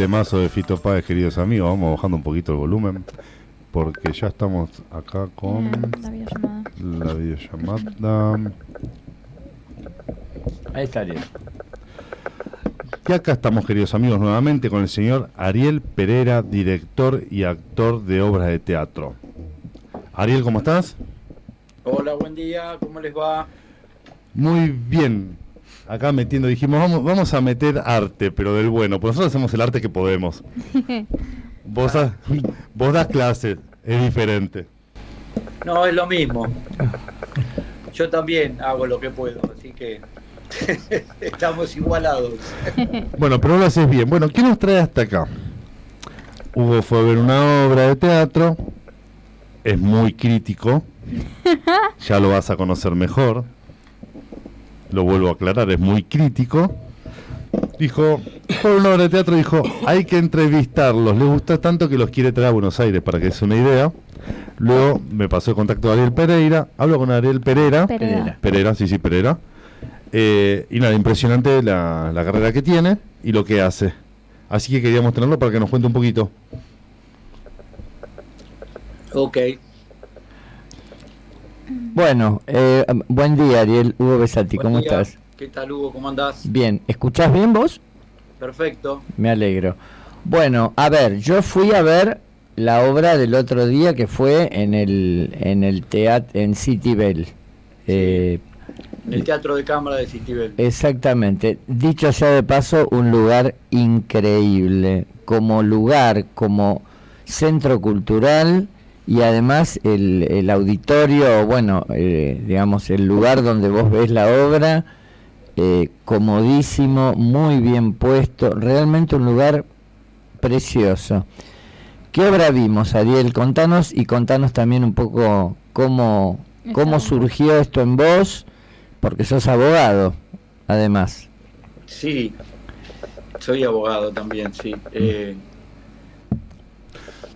temazo de Fito Páez, queridos amigos. Vamos bajando un poquito el volumen. Porque ya estamos acá con la videollamada. la videollamada. Ahí está Ariel. Y acá estamos, queridos amigos, nuevamente con el señor Ariel Pereira, director y actor de obras de teatro. Ariel, ¿cómo estás? Hola, buen día, ¿cómo les va? Muy bien. Acá metiendo, dijimos, vamos, vamos a meter arte, pero del bueno, pues nosotros hacemos el arte que podemos. Vos, das- vos das clases, es diferente. No, es lo mismo. Yo también hago lo que puedo, así que estamos igualados. Bueno, pero lo haces bien. Bueno, ¿qué nos trae hasta acá? Hugo fue a ver una obra de teatro, es muy crítico, ya lo vas a conocer mejor, lo vuelvo a aclarar, es muy crítico. Dijo, por una obra de teatro dijo, hay que entrevistarlos, les gusta tanto que los quiere traer a Buenos Aires para que es una idea. Luego me pasó el contacto de Ariel Pereira, hablo con Ariel Pereira. Pereira. Pereira, sí, sí, Pereira. Eh, y nada, impresionante la, la carrera que tiene y lo que hace. Así que queríamos tenerlo para que nos cuente un poquito. Ok, Bueno, eh, buen día Ariel, Hugo Besati, buen ¿cómo día. estás? ¿Qué tal, Hugo? ¿Cómo andás? Bien, ¿escuchás bien vos? Perfecto. Me alegro. Bueno, a ver, yo fui a ver la obra del otro día que fue en el en el teatro en City Bell. Eh, El Teatro de Cámara de Citibel. exactamente. Dicho sea de paso, un lugar increíble como lugar, como centro cultural y además el, el auditorio, bueno, eh, digamos el lugar donde vos ves la obra, eh, comodísimo, muy bien puesto, realmente un lugar precioso. ¿Qué obra vimos, Ariel? Contanos y contanos también un poco cómo, cómo surgió esto en vos, porque sos abogado, además. Sí, soy abogado también, sí. Eh,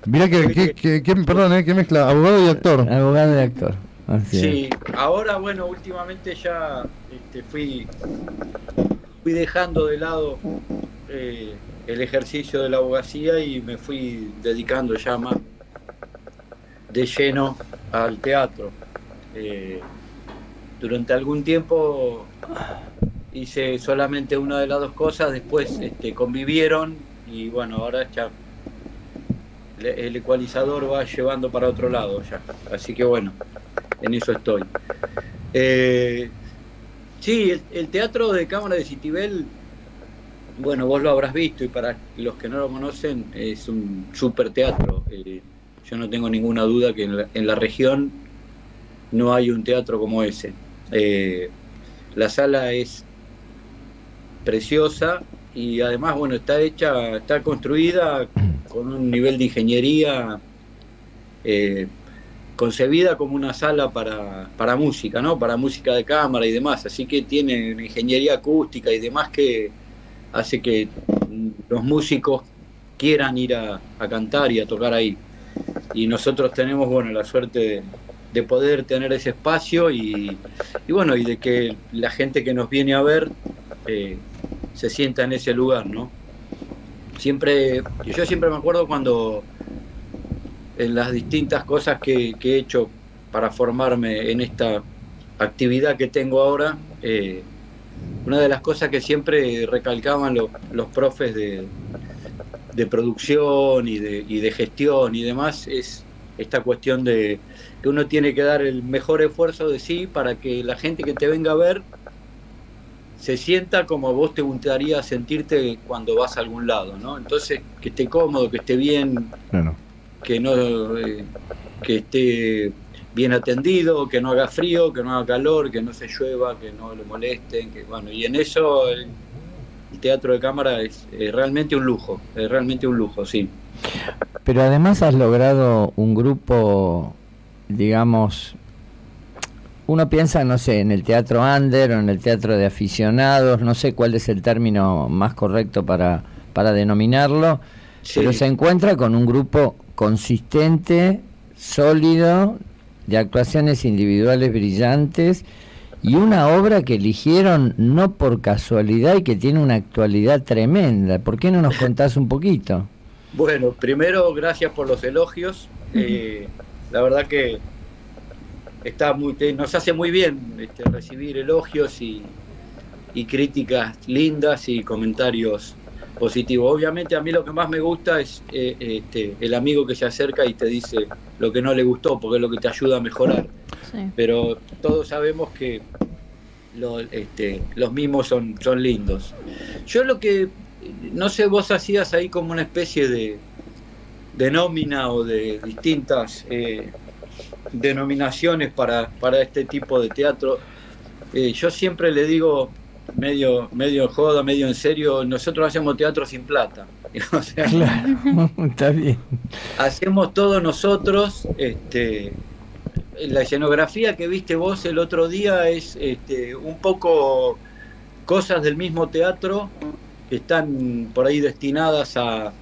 Mira que, que, que- que- perdón, eh, que mezcla abogado y actor. Abogado y actor. Así es. sí, ahora, bueno, últimamente ya este, fui, fui dejando de lado eh, el ejercicio de la abogacía y me fui dedicando ya más de lleno al teatro. Eh, durante algún tiempo hice solamente una de las dos cosas, después este, convivieron y bueno, ahora ya el ecualizador va llevando para otro lado ya. Así que bueno, en eso estoy. Eh, sí, el, teatro de cámara de Citibel, bueno, vos lo habrás visto y para los que no lo conocen, es un super teatro. Eh, yo no tengo ninguna duda que en la, en la región no hay un teatro como ese. Eh, la sala es preciosa y además, bueno, está hecha, está construida con un nivel de ingeniería eh, concebida como una sala para, para música, ¿no? Para música de cámara y demás. Así que tiene una ingeniería acústica y demás que hace que los músicos quieran ir a, cantar y a tocar ahí. Y nosotros tenemos, bueno, la suerte de, de poder tener ese espacio y, y, bueno, y de que la gente que nos viene a ver eh, se sienta en ese lugar, ¿no? Siempre, yo siempre me acuerdo cuando en las distintas cosas que, que he hecho para formarme en esta actividad que tengo ahora, eh, una de las cosas que siempre recalcaban lo- los profes de, de producción y de, y de gestión y demás es esta cuestión de que uno tiene que dar el mejor esfuerzo de sí para que la gente que te venga a ver se sienta como vos te gustaría sentirte cuando vas a algún lado, ¿no? Entonces, que esté cómodo, que esté bien, Claro. que no eh, que esté bien atendido, que no haga frío, que no haga calor, que no se llueva, que no le molesten, que bueno, y en eso el, el teatro de cámara es, eh, realmente un lujo, es realmente un lujo, sí. Pero además has logrado un grupo, digamos, uno piensa, no sé, en el teatro under o en el teatro de aficionados, no sé cuál es el término más correcto para, para denominarlo, Sí. pero se encuentra con un grupo consistente, sólido, de actuaciones individuales brillantes y una obra que eligieron no por casualidad y que tiene una actualidad tremenda. ¿Por qué no nos contás un poquito? Bueno, primero gracias por los elogios. Eh, la verdad que está muy, nos hace muy bien este, recibir elogios y, críticas lindas y comentarios positivos. Obviamente a mí lo que más me gusta es eh, este, el amigo que se acerca y te dice lo que no le gustó, porque es lo que te ayuda a mejorar. Pero todos sabemos que este, los mismos son, son lindos. Yo lo que, no sé, vos hacías ahí como una especie de, de nómina o de distintas eh, denominaciones para, para este tipo de teatro. Eh, yo siempre le digo, medio, medio joda, medio en serio, nosotros hacemos teatro sin plata. claro, está bien. Hacemos todo nosotros, este, la escenografía que viste vos el otro día es este, un poco cosas del mismo teatro que están por ahí destinadas a,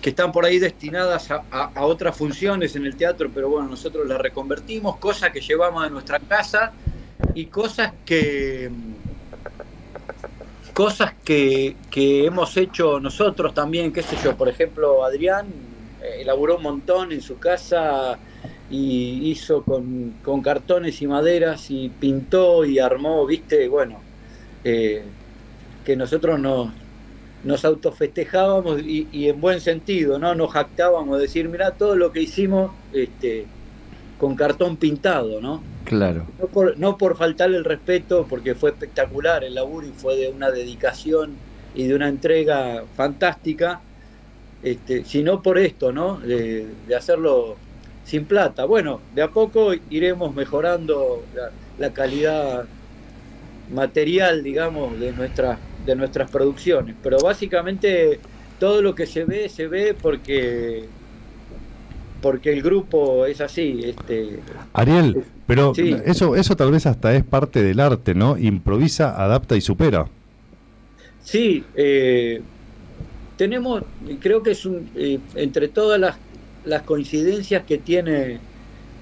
que están por ahí destinadas a, otras funciones en el teatro, pero bueno, nosotros las reconvertimos, cosas que llevamos a nuestra casa y cosas que cosas que, hemos hecho nosotros también, qué sé yo, por ejemplo, Adrián eh, elaboró un montón en su casa y hizo con, cartones y maderas y pintó y armó, viste, bueno, eh, que nosotros nos, nos autofestejábamos y, y, en buen sentido, ¿no? Nos jactábamos de decir, mira todo lo que hicimos este, con cartón pintado, ¿no? Claro. No por, no por faltarle el respeto, porque fue espectacular el laburo y fue de una dedicación y de una entrega fantástica, este, sino por esto, ¿no? De, hacerlo sin plata. Bueno, de a poco iremos mejorando la, la calidad material, digamos, de nuestra de nuestras producciones. Pero básicamente todo lo que se ve, se ve porque porque el grupo es así. Este, Ariel, pero eso, eso tal vez hasta es parte del arte, ¿no? Improvisa, adapta y supera. Sí, eh, tenemos, creo que es un, eh, entre todas las, las coincidencias que tiene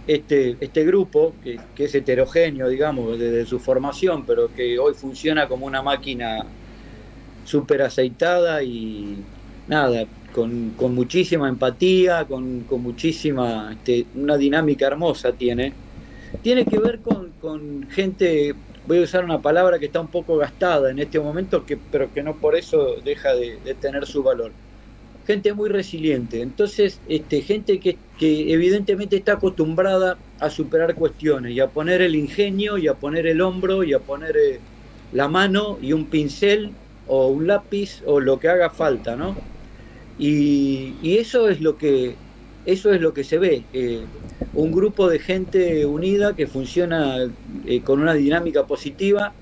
este, este grupo, que, que, es heterogéneo, digamos, desde su formación, pero que hoy funciona como una máquina súper aceitada y nada, con, muchísima empatía, con, muchísima, este, una dinámica hermosa tiene. Tiene que ver con, gente, voy a usar una palabra que está un poco gastada en este momento, que, pero que no por eso deja de, tener su valor. Gente muy resiliente, entonces este, gente que, que evidentemente está acostumbrada a superar cuestiones y a poner el ingenio y a poner el hombro y a poner eh, la mano y un pincel o un lápiz o lo que haga falta, ¿no? Y, eso es lo que eso es lo que se ve, eh, un grupo de gente unida que funciona eh, con una dinámica positiva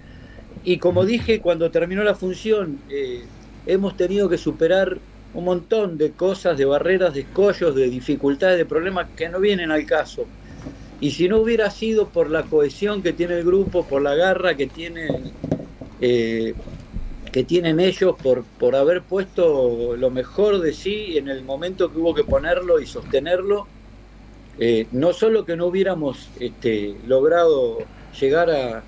y como dije cuando terminó la función eh, hemos tenido que superar un montón de cosas, de barreras, de escollos, de dificultades, de problemas que no vienen al caso. Y si no hubiera sido por la cohesión que tiene el grupo, por la garra que tiene que tienen ellos por, por haber puesto lo mejor de sí en el momento que hubo que ponerlo y sostenerlo. Eh, no solo que no hubiéramos este, logrado llegar a,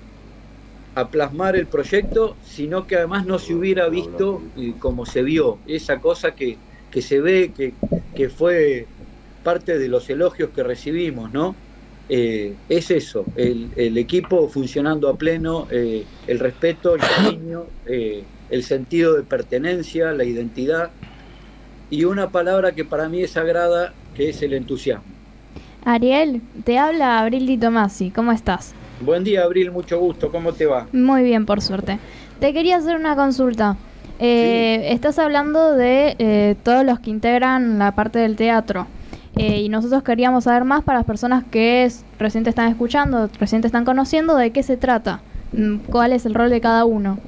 plasmar el proyecto, sino que además no se hubiera visto como se vio, esa cosa que, que se ve, que, que, fue parte de los elogios que recibimos, ¿no? Eh, es eso, el, el, equipo funcionando a pleno, eh, el respeto, el cariño, el sentido de pertenencia, la identidad y una palabra que para mí es sagrada, que es el entusiasmo. Ariel, te habla Abril Di Tomasi, ¿cómo estás? Buen día Abril, mucho gusto, ¿cómo te va? Muy bien, por suerte. Te quería hacer una consulta. Eh, estás hablando de eh, todos los que integran la parte del teatro. Eh, y nosotros queríamos saber más para las personas que recién te están escuchando, recién te están conociendo, de qué se trata, mm, cuál es el rol de cada uno.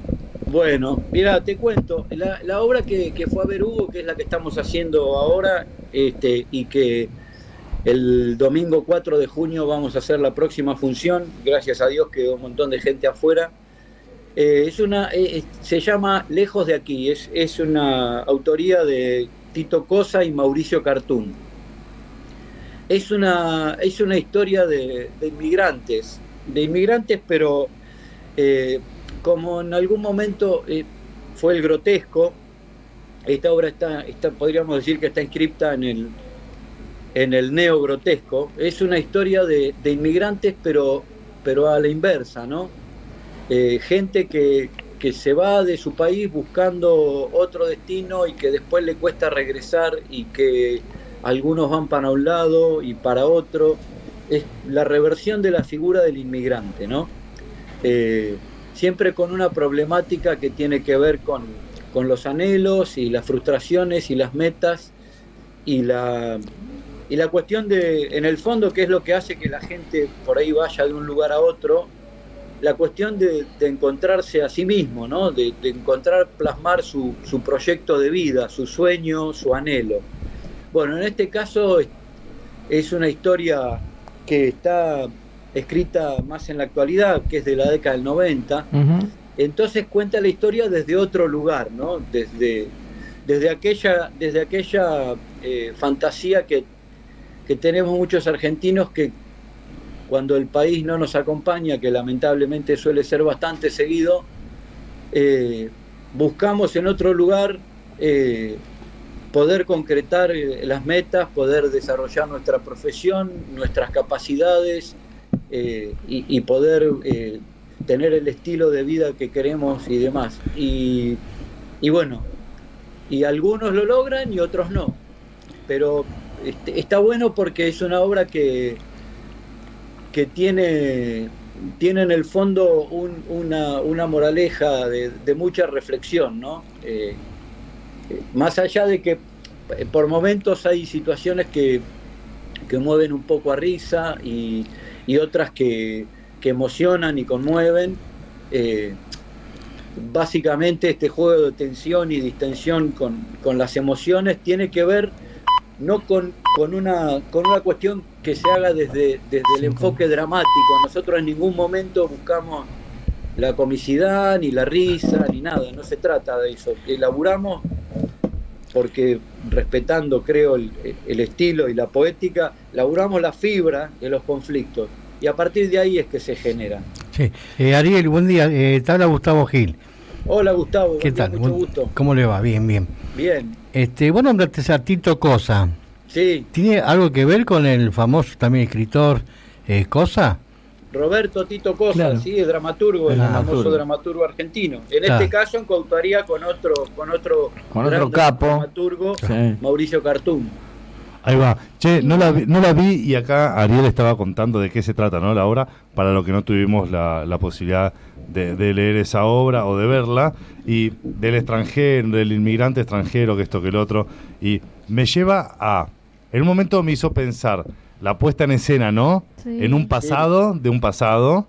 Bueno, mira, te cuento, la, obra que, fue a ver Hugo, que es la que estamos haciendo ahora, este, y que el domingo 4 de junio vamos a hacer la próxima función, gracias a Dios quedó un montón de gente afuera. Eh, es una, eh, se llama Lejos de aquí, es, una autoría de Tito Cosa y Mauricio Cartún. Es una, es una historia de, inmigrantes de inmigrantes, pero eh, como en algún momento eh, fue el grotesco, esta obra está, podríamos decir que está inscripta en el, en el neogrotesco. Es una historia de, inmigrantes, pero, pero a la inversa, ¿no? Eh, gente que, que se va de su país buscando otro destino y que después le cuesta regresar y que algunos van para un lado y para otro. Es la reversión de la figura del inmigrante, ¿no? Eh, siempre con una problemática que tiene que ver con, con, los anhelos y las frustraciones y las metas y la, y la cuestión de, en el fondo, qué es lo que hace que la gente por ahí vaya de un lugar a otro la cuestión de, encontrarse a sí mismo, ¿no? de, encontrar, plasmar su, proyecto de vida, su sueño, su anhelo. Bueno, en este caso es una historia que está escrita más en la actualidad, que es de la década del 90. Entonces cuenta la historia desde otro lugar, ¿no? desde, desde aquella, desde aquella eh, fantasía que, que tenemos muchos argentinos que cuando el país no nos acompaña, que lamentablemente suele ser bastante seguido, eh, buscamos en otro lugar eh, poder concretar las metas, poder desarrollar nuestra profesión, nuestras capacidades y, poder tener el estilo de vida que queremos y demás. Y, bueno, y algunos lo logran y otros no. Pero este, está bueno porque es una obra que, que tiene, tiene en el fondo una, moraleja de, mucha reflexión, ¿no? Eh, eh, más allá de que eh, por momentos hay situaciones que, mueven un poco a risa y, otras que, emocionan y conmueven. básicamente este juego de tensión y distensión con, con las emociones tiene que ver no con, con, una, con una cuestión que se haga desde, desde el enfoque dramático. Nosotros en ningún momento buscamos la comicidad, ni la risa, ni nada, no se trata de eso. Elaboramos porque respetando, creo, el, estilo y la poética, laburamos la fibra de los conflictos y a partir de ahí es que se genera. Sí. Eh, Ariel, buen día. Eh, te habla Gustavo Gil. Hola Gustavo, ¿qué tal? mucho gusto. ¿Cómo le va? Bien, bien. Bien. Este, vos nombraste a Tito Cosa. Sí. ¿Tiene algo que ver con el famoso también escritor eh, Cosa? Roberto Tito Cosa, sí, es dramaturgo, el, famoso dramaturgo argentino. En este caso en coautoría con otro, con otro, con otro capo, dramaturgo, Mauricio Cartún. Ahí va. Che, no la, vi, no la vi y acá Ariel estaba contando de qué se trata, ¿no? La obra, para lo que no tuvimos la, la posibilidad de, leer esa obra o de verla, y del extranjero, del inmigrante extranjero, que esto, que el otro, y me lleva a, en un momento me hizo pensar la puesta en escena, ¿no? En un pasado, de un pasado,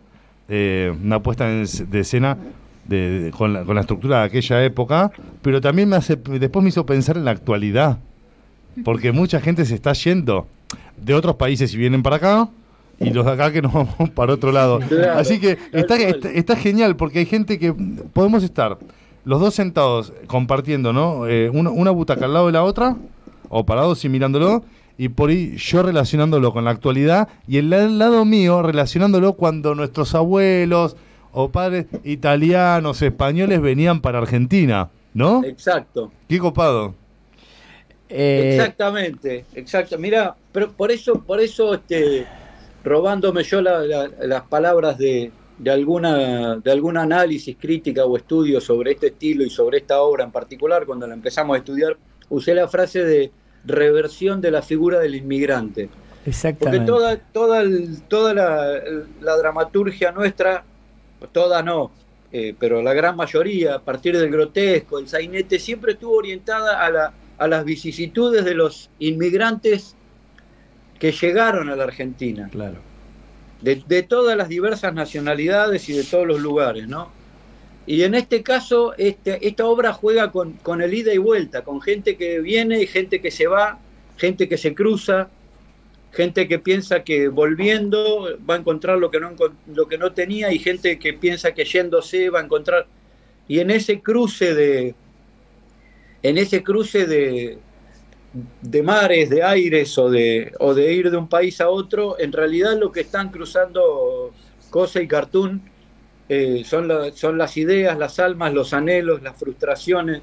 eh, una puesta en, de escena de, con, la, con, la, estructura de aquella época, pero también me hace, después me hizo pensar en la actualidad, porque mucha gente se está yendo de otros países y vienen para acá, y los de acá que nos vamos para otro lado. Así que está, está, genial porque hay gente que podemos estar los dos sentados compartiendo, ¿no? Eh, una, una, butaca al lado de la otra, o parados y mirándolo, y por ahí yo relacionándolo con la actualidad, y el, lado mío relacionándolo cuando nuestros abuelos o padres italianos, españoles venían para Argentina, ¿no? Exacto. Qué copado. Eh, Exactamente, exacto. Mira, pero por eso, por eso este robándome yo las palabras de, alguna, de algún análisis, crítica o estudio sobre este estilo y sobre esta obra en particular, cuando la empezamos a estudiar, usé la frase de reversión de la figura del inmigrante. Exactamente. Porque toda, toda, toda la, dramaturgia nuestra, toda no, eh, pero la gran mayoría, a partir del grotesco, el sainete, siempre estuvo orientada a, la, a las vicisitudes de los inmigrantes que llegaron a la Argentina. Claro. De, todas las diversas nacionalidades y de todos los lugares, ¿no? Y en este caso, este, esta obra juega con, el ida y vuelta, con gente que viene y gente que se va, gente que se cruza, gente que piensa que volviendo va a encontrar lo que no, lo que no tenía y gente que piensa que yéndose va a encontrar. Y en ese cruce de, en ese cruce de, de mares, de aires o de, o de ir de un país a otro, en realidad lo que están cruzando cosa y cartoon eh, son, son las ideas, las almas, los anhelos, las frustraciones.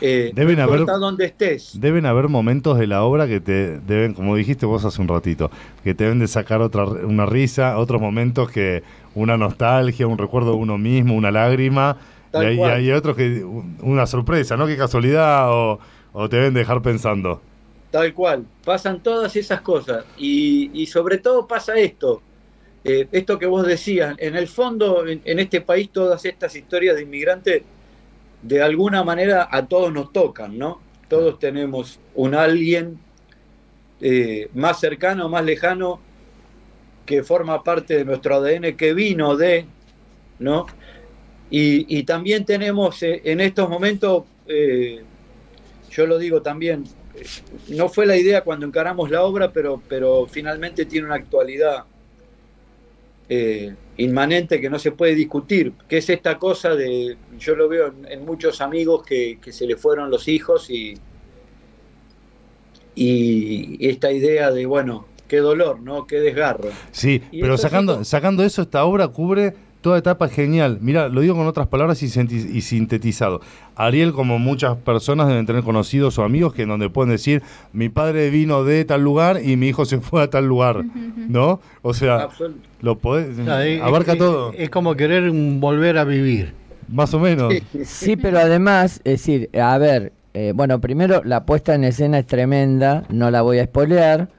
Eh, deben haber donde estés. Deben haber momentos de la obra que te deben, como dijiste vos hace un ratito, que te deben de sacar otra una risa, otros momentos que una nostalgia, un recuerdo de uno mismo, una lágrima, y hay, otros que una sorpresa, ¿no? Qué casualidad o, te deben dejar pensando. Tal cual, pasan todas esas cosas y, y sobre todo pasa esto, eh, esto que vos decías, en el fondo en, este país todas estas historias de inmigrantes de alguna manera a todos nos tocan, ¿no? Todos tenemos un alguien eh, más cercano, más lejano, que forma parte de nuestro ADN, que vino de, ¿no? Y, también tenemos eh, en estos momentos, yo lo digo también, no fue la idea cuando encaramos la obra, pero, pero finalmente tiene una actualidad eh, inmanente que no se puede discutir, que es esta cosa de, yo lo veo en, muchos amigos que, se le fueron los hijos y, y esta idea de, bueno, qué dolor, ¿no? Qué desgarro. Sí, pero sacando, sacando eso, esta obra cubre toda etapa genial. Mira, lo digo con otras palabras y, sintetizado. Ariel, como muchas personas deben tener conocidos o amigos que en donde pueden decir, mi padre vino de tal lugar y mi hijo se fue a tal lugar, ¿no? O sea, lo podés, abarca todo. Es, como querer volver a vivir. Más o menos. Sí, pero además, es decir, a ver, eh, bueno, primero la puesta en escena es tremenda, no la voy a spoilear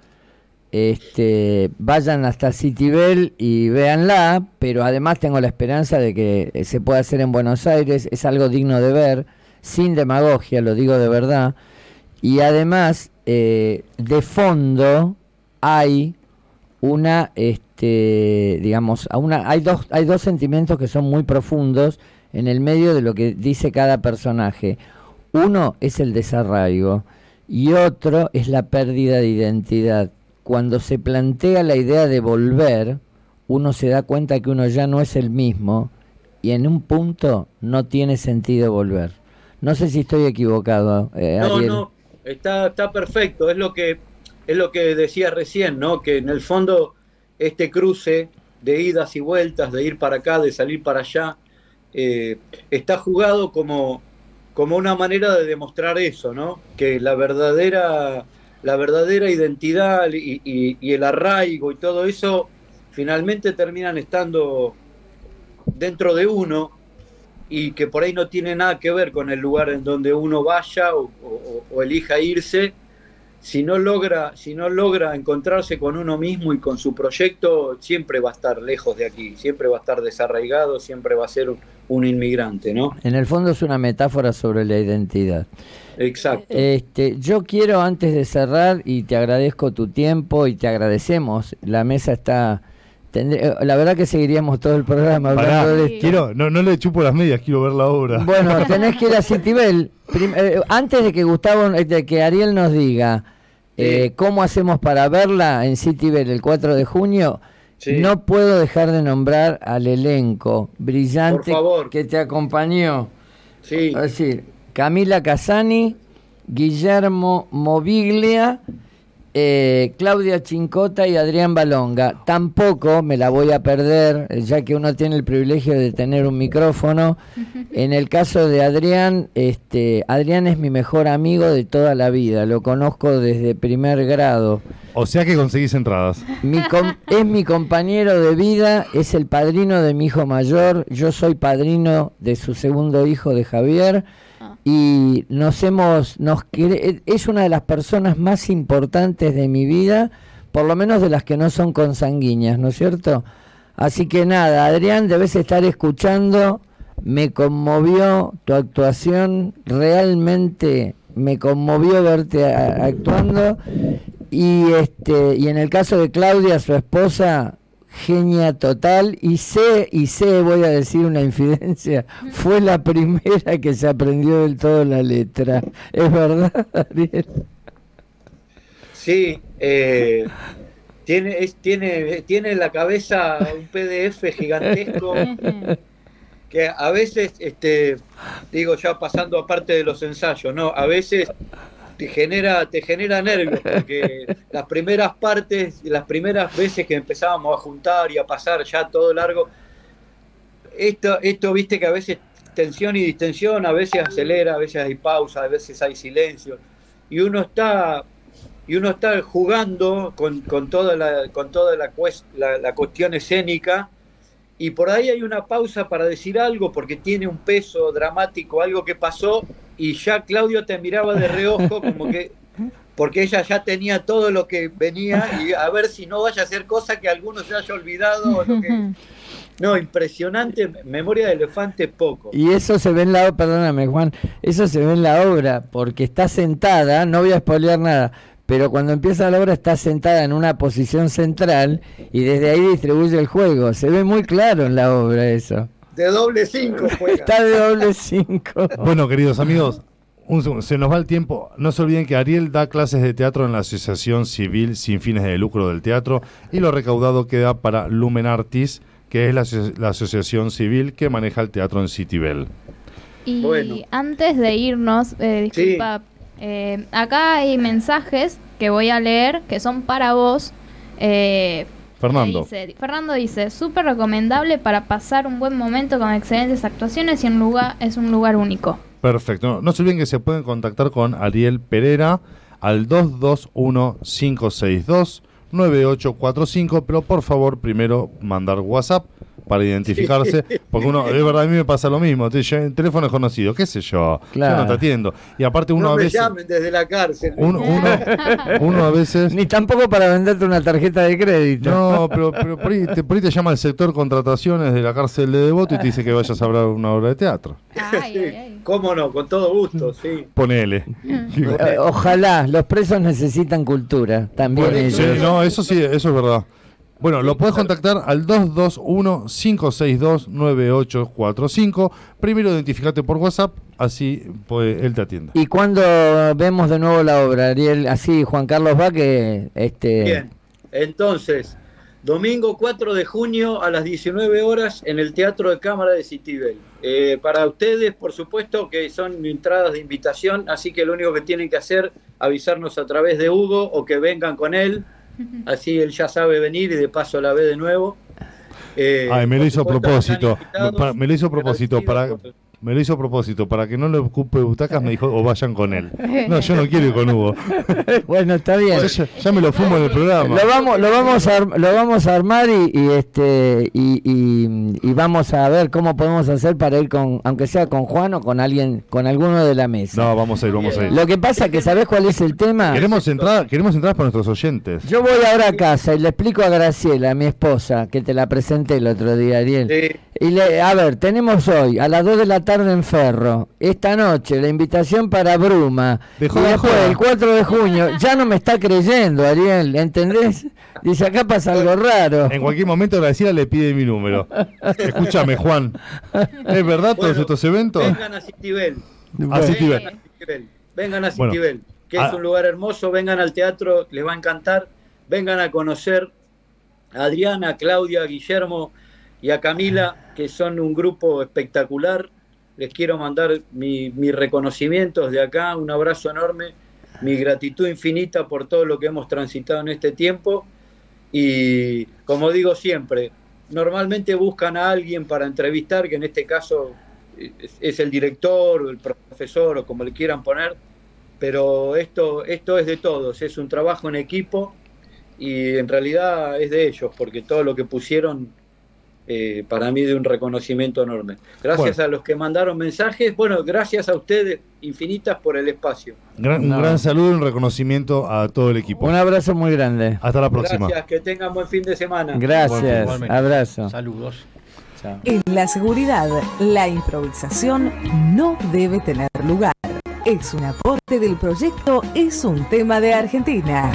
este, vayan hasta Citibel y véanla, pero además tengo la esperanza de que eh, se pueda hacer en Buenos Aires, es algo digno de ver, sin demagogia, lo digo de verdad, y además eh, de fondo hay una, este, digamos, hay, dos, hay dos sentimientos que son muy profundos en el medio de lo que dice cada personaje. Uno es el desarraigo y otro es la pérdida de identidad cuando se plantea la idea de volver, uno se da cuenta que uno ya no es el mismo y en un punto no tiene sentido volver. No sé si estoy equivocado. Eh, no, no, está, está perfecto. Es lo que es lo que decía recién, ¿no? Que en el fondo este cruce de idas y vueltas, de ir para acá, de salir para allá, eh, está jugado como, como una manera de demostrar eso, ¿no? Que la verdadera la verdadera identidad y, el arraigo y todo eso finalmente terminan estando dentro de uno y que por ahí no tiene nada que ver con el lugar en donde uno vaya o, elija irse, si no logra, si no logra encontrarse con uno mismo y con su proyecto, siempre va a estar lejos de aquí, siempre va a estar desarraigado, siempre va a ser un inmigrante, ¿no? En el fondo es una metáfora sobre la identidad. Exacto. Este, yo quiero antes de cerrar y te agradezco tu tiempo y te agradecemos. La mesa está eh, la verdad que seguiríamos todo el programa hablando de Quiero, no, no le chupo las medias, quiero ver la obra. Bueno, tenés que ir a Citibel. Eh, antes de que Gustavo, eh, de que Ariel nos diga cómo hacemos para verla en Citibel el 4 de junio, no puedo dejar de nombrar al elenco brillante que te acompañó. Sí. Es decir, Camila Casani, Guillermo Moviglia, eh, Claudia Chincota y Adrián Balonga. Tampoco me la voy a perder, ya que uno tiene el privilegio de tener un micrófono. En el caso de Adrián, este, Adrián es mi mejor amigo de toda la vida, lo conozco desde primer grado. O sea que conseguís entradas. es mi compañero de vida, es el padrino de mi hijo mayor, yo soy padrino de su segundo hijo de Javier y nos hemos, nos es una de las personas más importantes de mi vida, por lo menos de las que no son consanguíneas, ¿no es cierto? Así que nada, Adrián, debes estar escuchando, me conmovió tu actuación, realmente me conmovió verte actuando y este y en el caso de Claudia, su esposa, genia total y sé, y sé, voy a decir una infidencia, fue la primera que se aprendió del todo la letra. ¿Es verdad, Ariel? Sí, eh, tiene, es, tiene, tiene en la cabeza un PDF gigantesco que a veces, este, digo ya pasando aparte de los ensayos, ¿no? A veces te genera, te genera nervios, porque las primeras partes, las primeras veces que empezábamos a juntar y a pasar ya todo largo, esto, esto viste que a veces tensión y distensión, a veces acelera, a veces hay pausa, a veces hay silencio, y uno está y uno está jugando con, con toda, la, con toda la, la, la, cuestión escénica y por ahí hay una pausa para decir algo porque tiene un peso dramático, algo que pasó y ya Claudio te miraba de reojo como que porque ella ya tenía todo lo que venía y a ver si no vaya a ser cosa que alguno se haya olvidado o lo que... No, impresionante, memoria de elefante poco. Y eso se ve en la obra, perdóname Juan, eso se ve en la obra, porque está sentada, no voy a spoilear nada, pero cuando empieza la obra está sentada en una posición central y desde ahí distribuye el juego. Se ve muy claro en la obra eso. De doble cinco juega. Está de doble cinco. Bueno, queridos amigos, un segundo, se nos va el tiempo. No se olviden que Ariel da clases de teatro en la Asociación Civil Sin Fines de Lucro del Teatro y lo recaudado queda para Lumen Artis, que es la, la asociación civil que maneja el teatro en Citibel. Y bueno. antes de irnos, eh, disculpa, sí. Eh, acá hay mensajes que voy a leer que son para vos. Eh, Fernando. Dice, Fernando dice, súper recomendable para pasar un buen momento con excelentes actuaciones y en lugar, es un lugar único. Perfecto. No, no se olviden que se pueden contactar con Ariel Pereira al 221-562-9845, pero por favor primero mandar WhatsApp para identificarse, porque uno, de verdad, a mí me pasa lo mismo, te, el teléfono es conocido, qué sé yo, Claro. yo no te atiendo. Y aparte uno no a me veces... llamen desde la cárcel. Uno, uno, uno a veces... Ni tampoco para venderte una tarjeta de crédito. No, pero, pero por, ahí te, por ahí te llama el sector contrataciones de la cárcel de Devoto y te dice que vayas a hablar una obra de teatro. Ay, ay, ay. ¿Cómo no? Con todo gusto, sí. Ponele. Eh, Ojalá, los presos necesitan cultura, también Sí, no, eso sí, eso es verdad. Bueno, lo puedes contactar al 221-562-9845. Primero identificate por WhatsApp, así pues, él te atiende. ¿Y cuando vemos de nuevo la obra, Ariel? Así Juan Carlos va que este Bien. Entonces, domingo 4 de junio a las 19 horas en el Teatro de Cámara de Citibel. Eh, para ustedes, por supuesto, que son entradas de invitación, así que lo único que tienen que hacer, avisarnos a través de Hugo o que vengan con él. Así él ya sabe venir y de paso la ve de nuevo. Eh, Ay, me lo hizo a propósito. me lo hizo a propósito para por- me lo hizo a propósito para que no le ocupe butacas me dijo o vayan con él. No, yo no quiero ir con Hugo. bueno, está bien. Ya, ya- ya me lo fumo en el programa. Lo vamos, lo vamos a, lo vamos a armar y, y, este y, y- y vamos a ver cómo podemos hacer para ir con, aunque sea con Juan o con alguien, con alguno de la mesa. No, vamos a ir, vamos a ir. Lo que pasa que sabes cuál es el tema. Queremos entrar, queremos entrar para nuestros oyentes. Yo voy ahora a casa y le explico a Graciela, mi esposa, que te la presenté el otro día, Ariel. Sí. Y le, a ver, tenemos hoy a las 2 de la tarde en Ferro, esta noche la invitación para Bruma. Dejó y de después, joder. el 4 de junio, ya no me está creyendo, Ariel, ¿entendés? Dice, acá pasa algo raro. En cualquier momento Graciela le pide mi número. Escúchame, Juan. ¿Es verdad todos Bueno, estos eventos? Vengan a Citibel. A Citibel. Vengan a Citibel. Vengan a Bueno, Citibel, que ah. es un lugar hermoso. Vengan al teatro, les va a encantar. Vengan a conocer a Adriana, a Claudia, a Guillermo y a Camila, que son un grupo espectacular. Les quiero mandar mi- mis reconocimientos de acá, un abrazo enorme, mi gratitud infinita por todo lo que hemos transitado en este tiempo. Y como digo siempre, normalmente buscan a alguien para entrevistar, que en este caso es, el director o el profesor o como le quieran poner, pero esto, esto es de todos, es un trabajo en equipo y en realidad es de ellos, porque todo lo que pusieron eh, para mí de un reconocimiento enorme. Gracias Bueno. a los que mandaron mensajes, bueno, gracias a ustedes infinitas por el espacio. Gran- No. Un gran saludo y un reconocimiento a todo el equipo. Un abrazo muy grande. Hasta la próxima. Gracias, que tengan buen fin de semana. Gracias, abrazo. Saludos. Chao. En la seguridad, la improvisación no debe tener lugar. Es un aporte del proyecto Es un tema de Argentina.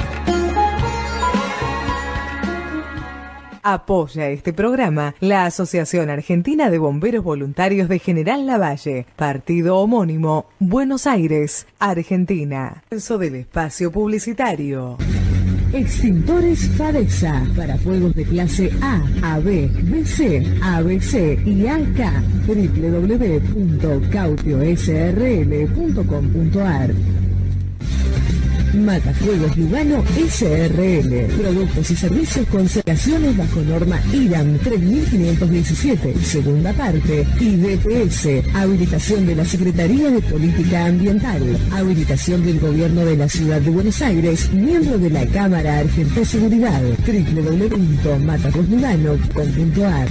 Apoya este programa la Asociación Argentina de Bomberos Voluntarios de General Lavalle, partido homónimo, Buenos Aires, Argentina. Censo del espacio publicitario. Extintores Fadesa para fuegos de clase A, AB, BC, ABC y AK. www.cautiosrl.com.ar Matafuegos Lugano SRL. Productos y servicios con certificaciones bajo norma IRAM 3517, segunda parte. Y DPS, habilitación de la Secretaría de Política Ambiental. Habilitación del Gobierno de la Ciudad de Buenos Aires, miembro de la Cámara Argentina de Seguridad. www.matafuegoslugano.com.ar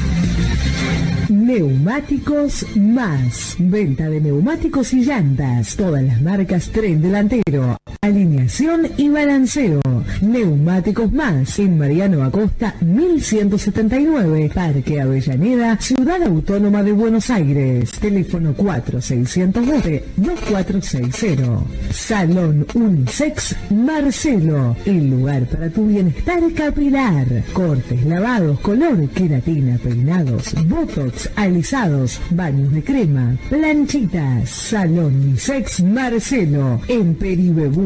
Neumáticos Más. Venta de neumáticos y llantas. Todas las marcas tren delantero. Alineación y balanceo. Neumáticos Más. En Mariano Acosta 1179. Parque Avellaneda, Ciudad Autónoma de Buenos Aires. Teléfono 4609-2460. Salón Unisex Marcelo. El lugar para tu bienestar capilar. Cortes, lavados, color, queratina, peinados, botox, alisados, baños de crema, planchitas, salón unisex Marcelo, en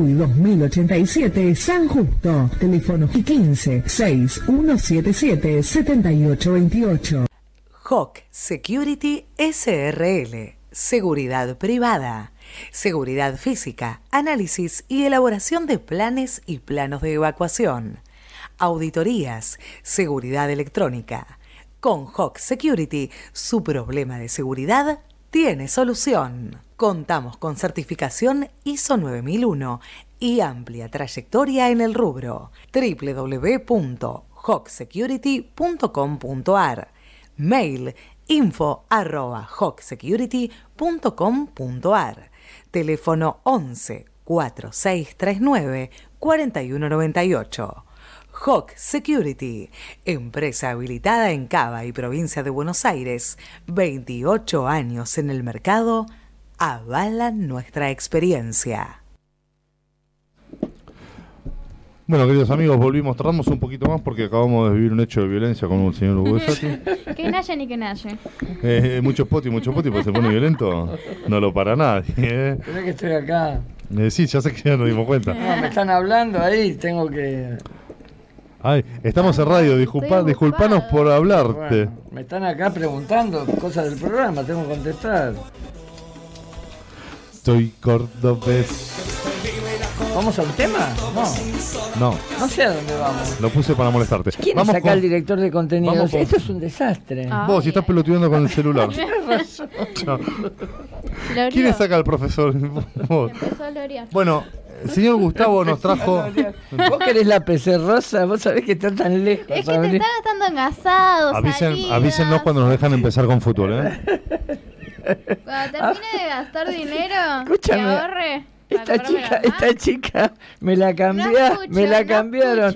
Peribebuy 2087, San Justo, teléfono 15 6177 7828. Hawk Security SRL. Seguridad privada. Seguridad física, análisis y elaboración de planes y planos de evacuación. Auditorías, seguridad electrónica. Con Hawk Security, su problema de seguridad tiene solución. Contamos con certificación ISO 9001 y amplia trayectoria en el rubro. www.hawksecurity.com.ar Mail info arroba Teléfono 11 4639 4198. Hawk Security, empresa habilitada en Cava y provincia de Buenos Aires, 28 años en el mercado, avalan nuestra experiencia. Bueno, queridos amigos, volvimos, tardamos un poquito más porque acabamos de vivir un hecho de violencia con un señor Hugo Sati. que naye ni que naye. Eh, mucho poti, mucho poti, porque se pone violento, no lo para nadie. ¿eh? Pero que estoy acá. Eh, sí, ya sé que ya nos dimos cuenta. No, me están hablando ahí, tengo que... Ay, estamos en radio, disculpa, disculpanos por hablarte. Bueno, me están acá preguntando cosas del programa, tengo que contestar. Soy cordobés. ¿Vamos a un tema? No, No, no sé a dónde vamos. lo puse para molestarte. ¿Quién Vamos es acá con- el director de contenidos? con- Esto es un desastre. Ah. Vos, si estás pelotudeando con el celular. Lo ¿Quién es acá el profesor? Vos. Empezó a lorear. Bueno, el señor Gustavo nos trajo. ¿Vos querés la PC rosa? ¿Vos sabés que está tan lejos? Es que te está gastando en asados, Avisen, avísennos cuando nos dejan empezar con fútbol, ¿eh? Cuando termine de gastar dinero, Escúchame, que ahorre. Esta chica, esta chica me la cambió, escucho, me la no cambiaron.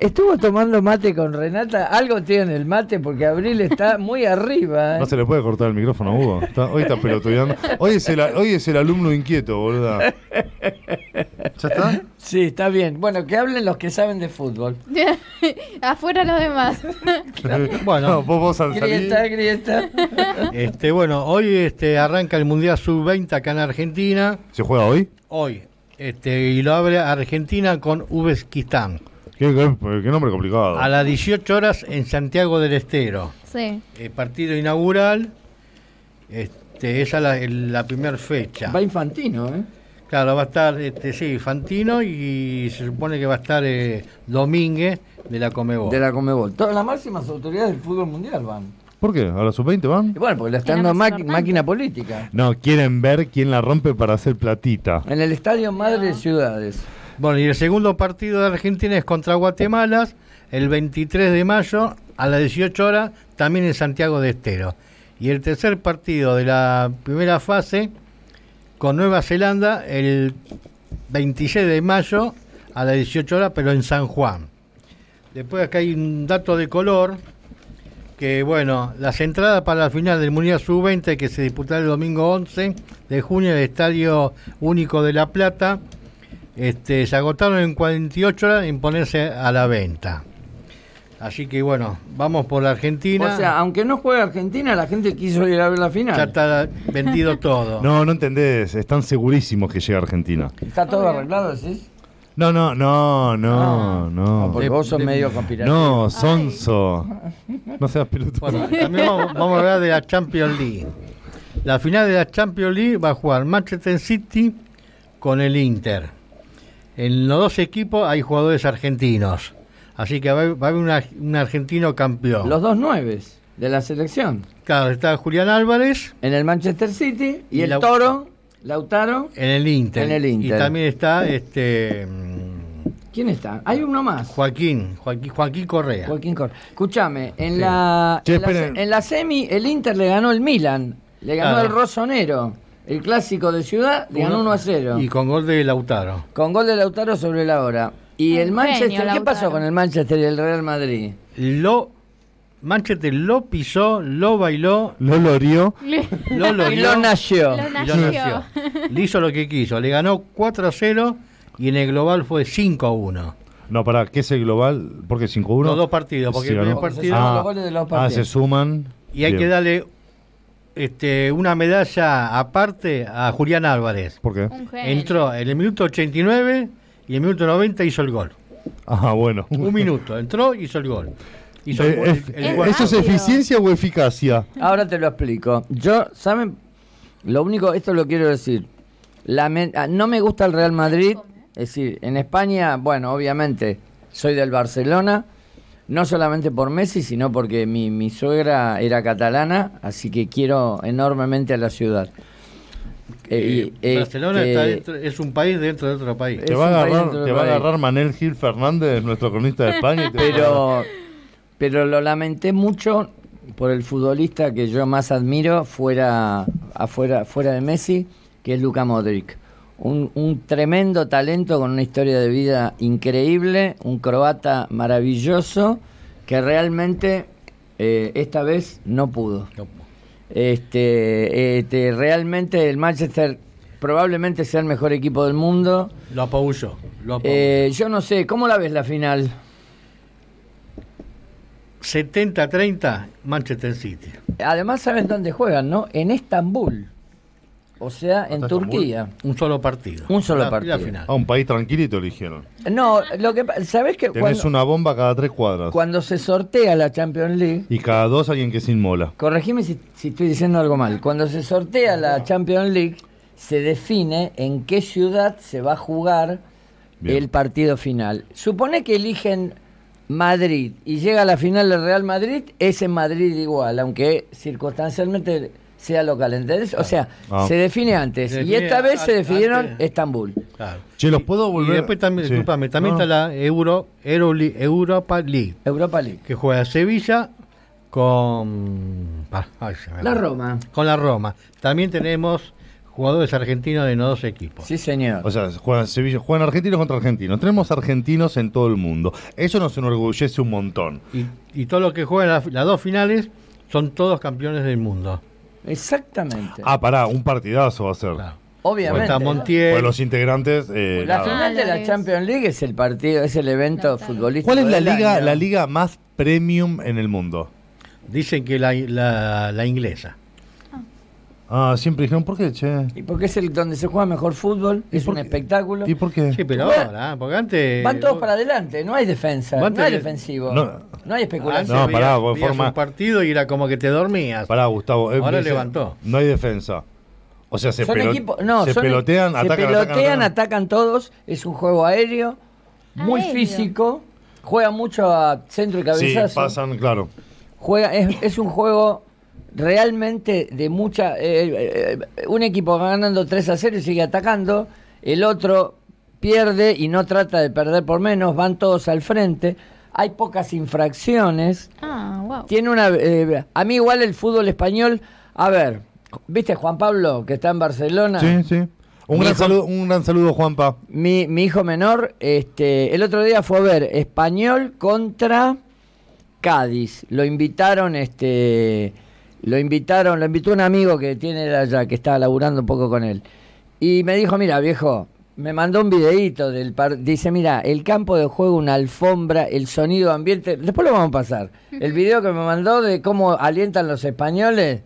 estuvo tomando mate con Renata. Algo tiene el mate porque Abril está muy arriba. ¿eh? No se le puede cortar el micrófono a Hugo. Está- hoy está pelotudeando. Hoy es, el, hoy es el alumno inquieto, boluda. ¿Ya está? Sí, está bien. Bueno, que hablen los que saben de fútbol. Afuera los demás. Bueno. No, vos, vos al Grieta, salir. grieta. Este, bueno, hoy este, arranca el Mundial Sub-20 acá en Argentina. ¿Se juega hoy? Hoy. Este, y lo abre Argentina con Uzbekistán. ¿Qué, qué- qué nombre complicado. A las 18 horas en Santiago del Estero. Sí. El partido inaugural. Este, esa es la primera fecha. Va infantino, ¿eh? Claro, va a estar, este, sí, Fantino y se supone que va a estar eh, Domínguez de la Comebol. De la Comebol. Todas las máximas autoridades del fútbol mundial van. ¿Por qué? ¿A la sub-20 van? Y bueno, porque la está Era dando máquina política. No, quieren ver quién la rompe para hacer platita. En el estadio Madre de Ciudades. Bueno, y el segundo partido de Argentina es contra Guatemala, el 23 de mayo a las 18 horas, también en Santiago de Estero. Y el tercer partido de la primera fase con Nueva Zelanda el 26 de mayo a las 18 horas, pero en San Juan. Después acá hay un dato de color, que bueno, las entradas para la final del Mundial Sub-20 que se disputará el domingo 11 de junio en el Estadio Único de La Plata, este, se agotaron en 48 horas en ponerse a la venta. Así que bueno, vamos por la Argentina. O sea, aunque no juegue Argentina, la gente quiso ir a ver la final. ya está vendido todo. No, no entendés. Están segurísimos que llega Argentina. ¿Está todo arreglado, decís? No, no, no, no, Ah. no. Porque vos sos de- medio conspirativo. No, Sonso. No seas pelotudo. Bueno, también vamos, vamos a hablar de la Champions League. La final de la Champions League va a jugar Manchester City con el Inter. En los dos equipos hay jugadores argentinos. Así que va, a- va a haber una- un argentino campeón. Los dos nueves de la selección. Claro, está Julián Álvarez En el Manchester City y, Y el Toro, Lautaro. en el Inter. En el Inter. Y también está este ¿Quién está? Hay uno más. Joaquín, Joaquín, Joaquín Correa. Joaquín Cor. Escúchame, en, Sí. la, Che, en, la, esperen. en la semi el Inter le ganó el Milan, le ganó Claro. el Rossonero, el clásico de ciudad, le ganó 1 a 0. Y con gol de Lautaro. Con gol de Lautaro sobre la hora. Y el Manchester, genio, ¿qué pasó con el Manchester y el Real Madrid? Lo Manchester lo pisó, lo bailó, Lo lorió. lo Y logró lo nació. Lo nació. Le hizo lo que quiso. Le ganó 4 a 0 y en el global fue 5 a 1. No, para ¿qué es el global? ¿Por qué 5-1? Los dos partidos, porque Sí, el primer Porque partido- Ah, los goles de los ah, partidos. se suman. Y hay Bien. que darle este, una medalla aparte a Julián Álvarez. ¿Por qué? Un genio. Entró en el minuto 89 y en el minuto 90 hizo el gol. Ah, bueno. Un minuto, entró y hizo el gol. Hizo Eh, el, el- el. ¿Eso es eficiencia o eficacia? Ahora te lo explico. Yo, ¿saben? Lo único, esto lo quiero decir. Ah, no me gusta el Real Madrid. Es decir, en España, bueno, obviamente, soy del Barcelona. No solamente por Messi, sino porque mi, mi suegra era catalana, así que quiero enormemente a la ciudad. Eh, y, Eh, Barcelona está dentro- es un país dentro de otro país. Te va, a agarrar, dentro del te va a país. agarrar Manel Gil Fernández, nuestro cronista de España. y te va a agarrar. pero pero lo lamenté mucho por el futbolista que yo más admiro fuera afuera fuera de Messi que es Luka Modric un, un tremendo talento con una historia de vida increíble un croata maravilloso que realmente eh, esta vez no pudo No. Este, este realmente el Manchester probablemente sea el mejor equipo del mundo Lo apabulló. Lo apabulló. Eh, yo no sé cómo la ves la final 70-30 Manchester City. Además, ¿saben dónde juegan, no? En Estambul. O sea, en ¿Hasta Turquía. Un solo partido. Un solo La- partido. La final. A un país tranquilito eligieron. No, lo que ¿sabés que Tenés cuando, una bomba cada tres cuadras. cuando se sortea la Champions League, Y cada dos alguien que se inmola. corregime si, si estoy diciendo algo mal, cuando se sortea la Champions League, se define en qué ciudad se va a jugar Bien. el partido final. Supone que eligen Madrid y llega a la final del Real Madrid, es en Madrid igual, aunque circunstancialmente sea local, ¿entendés? O sea, Ah. se define antes. Se y esta vez se definieron antes. Estambul. Claro. Che, ¿los puedo volver? Y después también, Sí. discúlpame, también No. está la Euro, Euroli- Europa League, Europa League. que juega Sevilla con ay, La. Roma. Con la Roma. También tenemos jugadores argentinos de los dos equipos. Sí, señor. O sea, juegan, Sevilla, juegan argentinos contra argentinos. Tenemos argentinos en todo el mundo. Eso nos enorgullece un montón. Y, y todos los que juegan las, las dos finales son todos campeones del mundo. Exactamente. Ah, pará, un partidazo va a ser. Claro. Obviamente. Montiel. Pues los integrantes. eh, La nada. final de la. Champions League es el partido, es el evento futbolístico. ¿Cuál es la liga, año. la liga más premium en el mundo? Dicen que la, la, la inglesa. Ah, siempre dijeron, ¿por qué, che? Y porque es el donde se juega mejor fútbol, ¿Y es un espectáculo. ¿Y por qué? Sí, pero Bueno, ahora, porque antes... Van todos para adelante, no hay defensa, no hay defensivo, No. no, hay Antes especulación. No, pará, vos forma- un partido y era como que te dormías. Pará, Gustavo. eh, Ahora dice, levantó. No hay defensa. O sea, se, son no, se son- pelotean, se atacan, pelotean, atacan, atacan. atacan todos, es un juego aéreo, muy Aéreo. físico, juega mucho a centro y Sí, cabezazo. pasan, claro. juega es, es un juego realmente de mucha eh, eh, un equipo va ganando 3 a 0 y sigue atacando el otro pierde y no trata de perder por menos van todos al frente hay pocas infracciones Ah, wow. tiene una eh, a mí igual el fútbol español a ver viste Juan Pablo que está en Barcelona Sí, sí. Un Mi gran, hijo- saludo, un gran saludo, Juanpa. mi, mi hijo menor, este, el otro día fue a ver Español contra Cádiz. Lo invitaron, este, lo invitaron, lo invitó un amigo que tiene allá, que estaba laburando un poco con él. Y me dijo, mira, viejo, me mandó un videíto del par dice, mira, el campo de juego, una alfombra, el sonido ambiente, después lo vamos a pasar. El video que me mandó de cómo alientan los españoles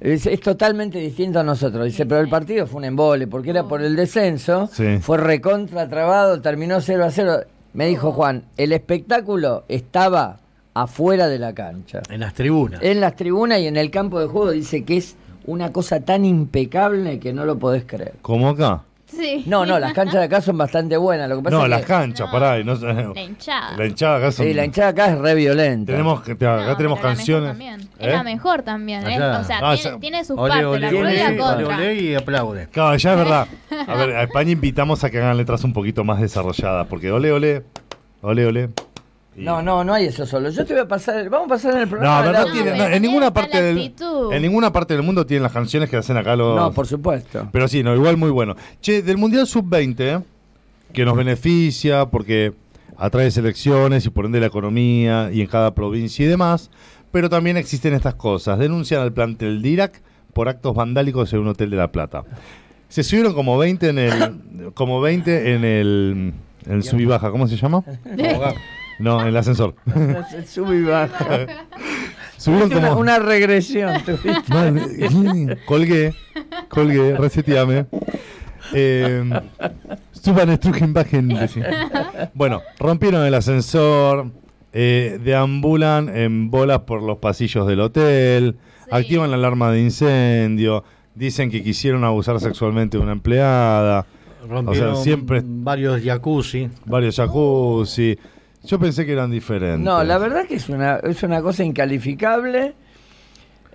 es, es totalmente distinto a nosotros. Dice, pero el partido fue un embole, porque era por el descenso, Sí. fue recontra trabado, terminó 0 a 0. Me dijo Juan, el espectáculo estaba afuera de la cancha. En las tribunas. En las tribunas y en el campo de juego dice que es una cosa tan impecable que no lo podés creer. Como acá. Sí. No, no, las canchas de acá son bastante buenas. Lo que pasa No, es las que- canchas, No. pará. no La hinchada. la hinchada acá son. Sí, la hinchada acá es re violenta. Tenemos, que- acá No, tenemos pero la mejor canciones. también. ¿Eh? Es la mejor también. ¿eh? O sea, Ah, tiene, sus Ole, partes, ole, la ole, la ole, contra. ole y aplaude. Claro, ya es verdad. A ver, a España invitamos a que hagan letras un poquito más desarrolladas. Porque ole, ole. Ole, ole. Y- No, no, no hay eso solo. Yo te voy a pasar, vamos a pasar en el No, programa. el no audio. tiene- no, en ninguna parte del en ninguna parte del mundo tienen las canciones que hacen acá los No, por supuesto. Pero sí, no, igual muy bueno. Che, del Mundial Sub-20, que nos beneficia porque atrae selecciones y por ende la economía y en cada provincia y demás, pero también existen estas cosas. Denuncian al plantel de Irak por actos vandálicos en un hotel de La Plata. Se subieron como 20 en el como 20 en el en el sub y baja, ¿cómo se llama? No, en el ascensor. Sube y baja. Subieron Una, como una regresión. tuviste. Vale, colgué, colgué, reseteame. Eh, suban, estrujen, bajen. decía. Bueno, rompieron el ascensor, eh, deambulan en bolas por los pasillos del hotel, Sí. activan la alarma de incendio, dicen que quisieron abusar sexualmente de una empleada, Rompieron siempre- varios jacuzzi. varios jacuzzi. Yo pensé que eran diferentes. No, la verdad que es una, es una cosa incalificable.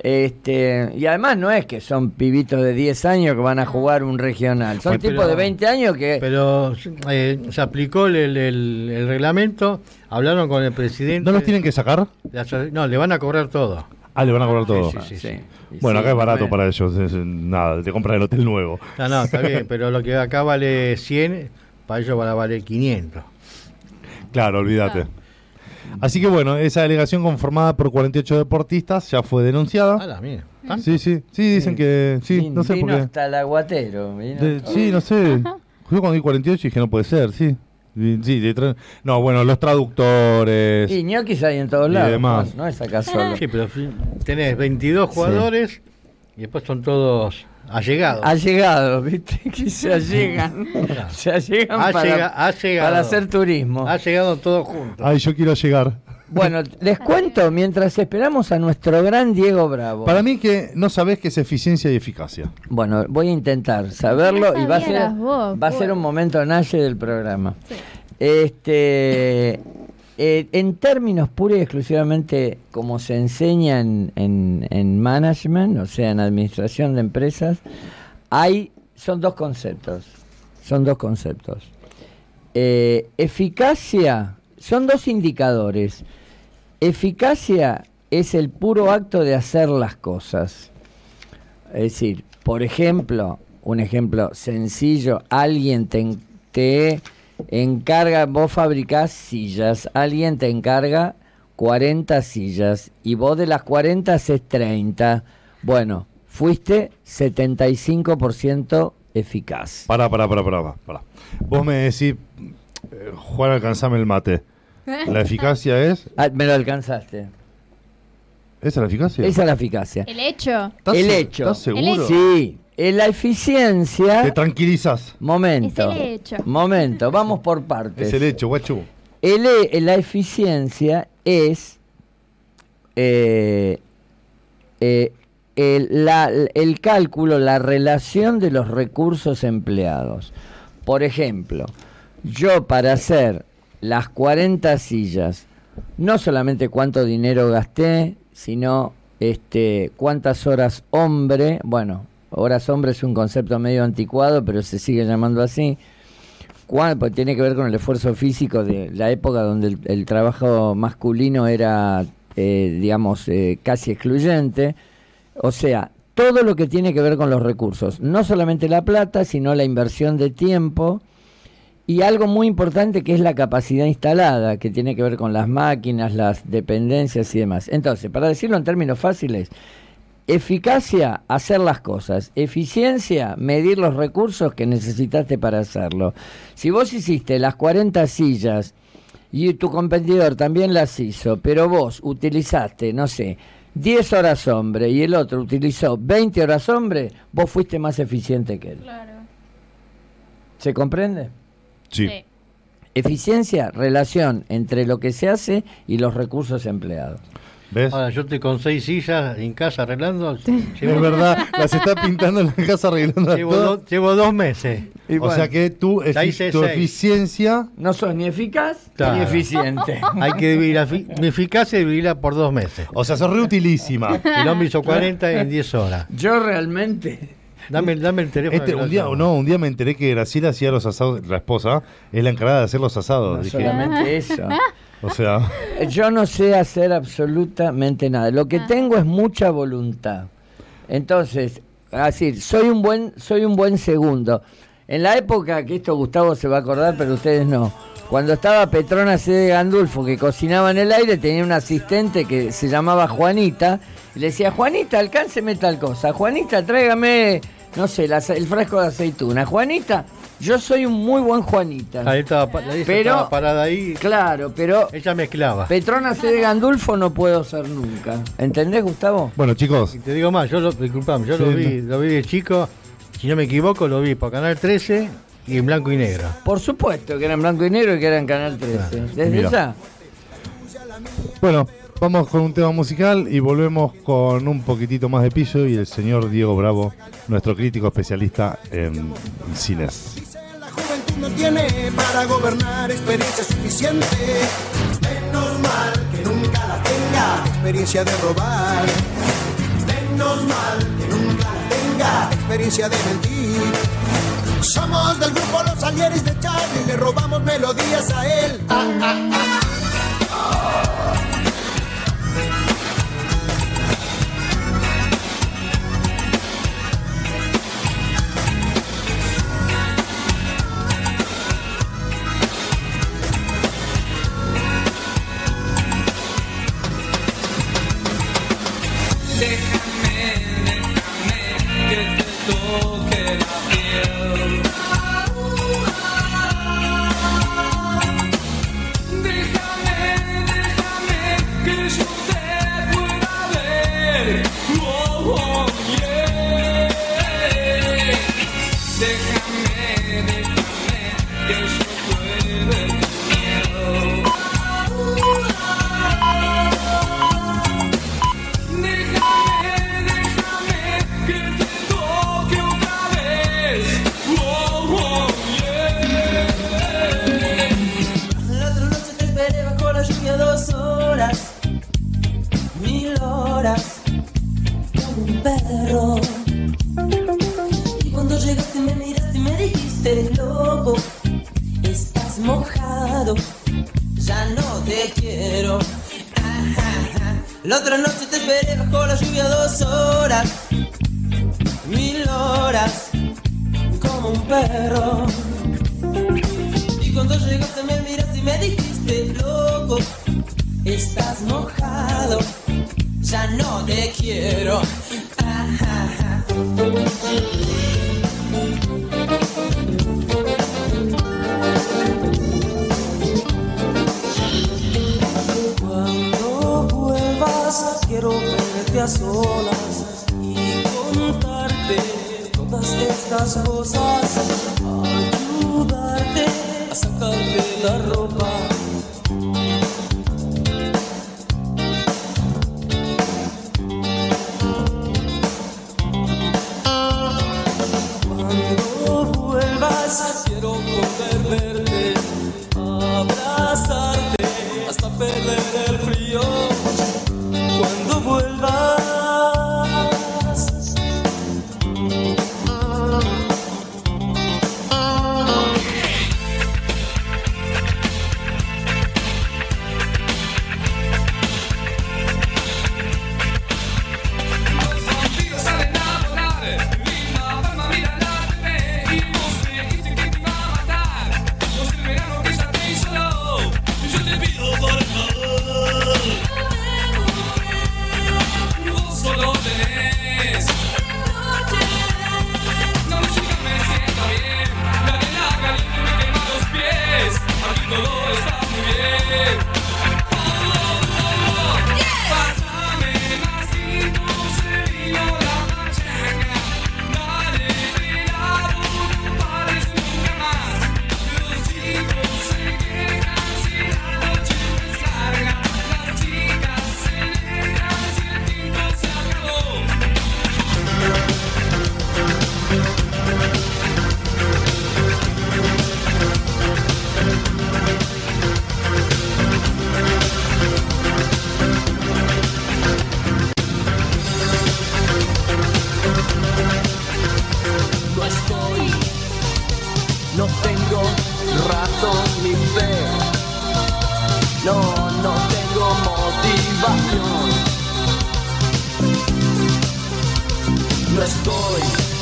Este, y además no es que son pibitos de 10 años que van a jugar un regional. Son pero- tipos de 20 años que... Pero eh, se aplicó el, el- reglamento, hablaron con el presidente. ¿No los tienen que sacar? No, le van a cobrar todo. Ah, le van a cobrar todo. sí, sí, sí. Bueno, Sí, acá es barato bueno. para ellos. es- nada, te compran el hotel nuevo. No, no, está bien, pero lo que acá vale 100, para ellos van a valer 500. Claro, olvídate. Así que bueno, esa delegación conformada por 48 deportistas ya fue denunciada. Ah, la mía. Sí, sí, sí, dicen que sí, Vin- no sé por vino qué. hasta el aguatero. vino De- todo. sí, no sé. Yo cuando di 48 dije no puede ser, sí. Y- sí, de tra- no, bueno, los traductores. Y ñoquis hay en todos Y lados. demás. No, no es acá solo. Sí, pero tenés 22 jugadores y después son todos allegados. Ha llegado, ¿viste? Que se allegan. se allegan Ha para, llega- ha llegado. para hacer turismo. Ha llegado todos juntos. Ay, yo quiero llegar. Bueno, les cuento mientras esperamos a nuestro gran Diego Bravo. Para mí que no sabés qué es eficiencia y eficacia. Bueno, voy a intentar saberlo y va a ser, vos, va a ser pues. un momento nalle del programa. Sí. Este, eh, en términos pura y exclusivamente como se enseña en, en- en management, o sea, en administración de empresas, hay, son dos conceptos. Son dos conceptos. Eh, eficacia, son dos indicadores. Eficacia es el puro acto de hacer las cosas. Es decir, por ejemplo, un ejemplo sencillo, alguien te, en- te encarga, vos fabricás sillas, alguien te encarga 40 sillas y vos de las 40 haces 30. Bueno, fuiste 75% eficaz. Pará, pará, pará, pará, pará. Vos me decís, eh, Juan, alcanzame el mate. ¿La eficacia es? Ah, me lo alcanzaste. ¿Esa es la eficacia? Esa es la eficacia. El hecho. ¿Estás el hecho. ¿Estás seguro? hecho. Sí, la eficiencia... Te tranquilizas. Momento. Es el hecho. Momento, vamos por partes. Es el hecho, guachu. El e- la eficiencia es eh, eh, el, la- el cálculo, la relación de los recursos empleados. Por ejemplo, yo para hacer las 40 sillas, no solamente cuánto dinero gasté, sino este, cuántas horas hombre, bueno, horas hombre es un concepto medio anticuado, pero se sigue llamando así, pues tiene que ver con el esfuerzo físico de la época donde el, el trabajo masculino era, eh, digamos, eh, casi excluyente. O sea, todo lo que tiene que ver con los recursos, no solamente la plata, sino la inversión de tiempo y algo muy importante que es la capacidad instalada, que tiene que ver con las máquinas, las dependencias y demás. Entonces, para decirlo en términos fáciles, Eficacia, hacer las cosas. Eficiencia, medir los recursos que necesitaste para hacerlo. Si vos hiciste las 40 sillas y tu competidor también las hizo, pero vos utilizaste, no sé, 10 horas hombre y el otro utilizó 20 horas hombre, vos fuiste más eficiente que él. Claro. ¿Se comprende? Sí. Sí. Eficiencia, relación entre lo que se hace y los recursos empleados. ¿Ves? Ahora, yo estoy con seis sillas en casa arreglando. Es Llevo, verdad, las está pintando en la casa arreglando llevo todo. do- llevo dos meses. Y o bueno, sea que tu, Ya efi- hice tu seis. eficiencia. no sos ni eficaz Claro. ni eficiente. Hay que dividir la mi eficacia y dividirla por dos meses. O sea, sos reutilísima. El hombre hizo 40 en 10 horas. Yo realmente. Dame, dame el teléfono. Este, un día, no, un día me enteré que Graciela hacía los asados, la esposa, es la encargada de hacer los asados. No Dije, solamente eso. O sea, Yo no sé hacer absolutamente nada. Lo que Ah. tengo es mucha voluntad. Entonces, así, soy un buen, soy un buen segundo. En la época que esto Gustavo se va a acordar, pero ustedes no. Cuando estaba Petrona C. de Gandulfo, que cocinaba en el aire, tenía una asistente que se llamaba Juanita, y le decía, Juanita, alcánceme tal cosa. Juanita, tráigame, no sé, la el frasco de aceituna. Juanita, yo soy un muy buen Juanita. Ahí estaba, Pero- estaba parada ahí. Claro, pero Ella mezclaba. Petrona C. de Gandulfo no puedo ser nunca. ¿Entendés, Gustavo? bueno chicos, Y te digo más, yo lo, disculpame, yo Sí, lo vi, no. lo vi de chico, si no me equivoco, lo vi por Canal 13 y en blanco y negro. Por supuesto que era en blanco y negro y que era en Canal 13. Desde Mira. ya. bueno, vamos con un tema musical y volvemos con un poquitito más de piso y el señor Diego Bravo, nuestro crítico especialista en cines. No tiene para gobernar experiencia suficiente. Menos mal que nunca la tenga experiencia de robar. Menos mal que nunca la tenga experiencia de mentir. Somos del grupo Los Alieris de Charlie, le robamos melodías a él. Ah, ah, ah. No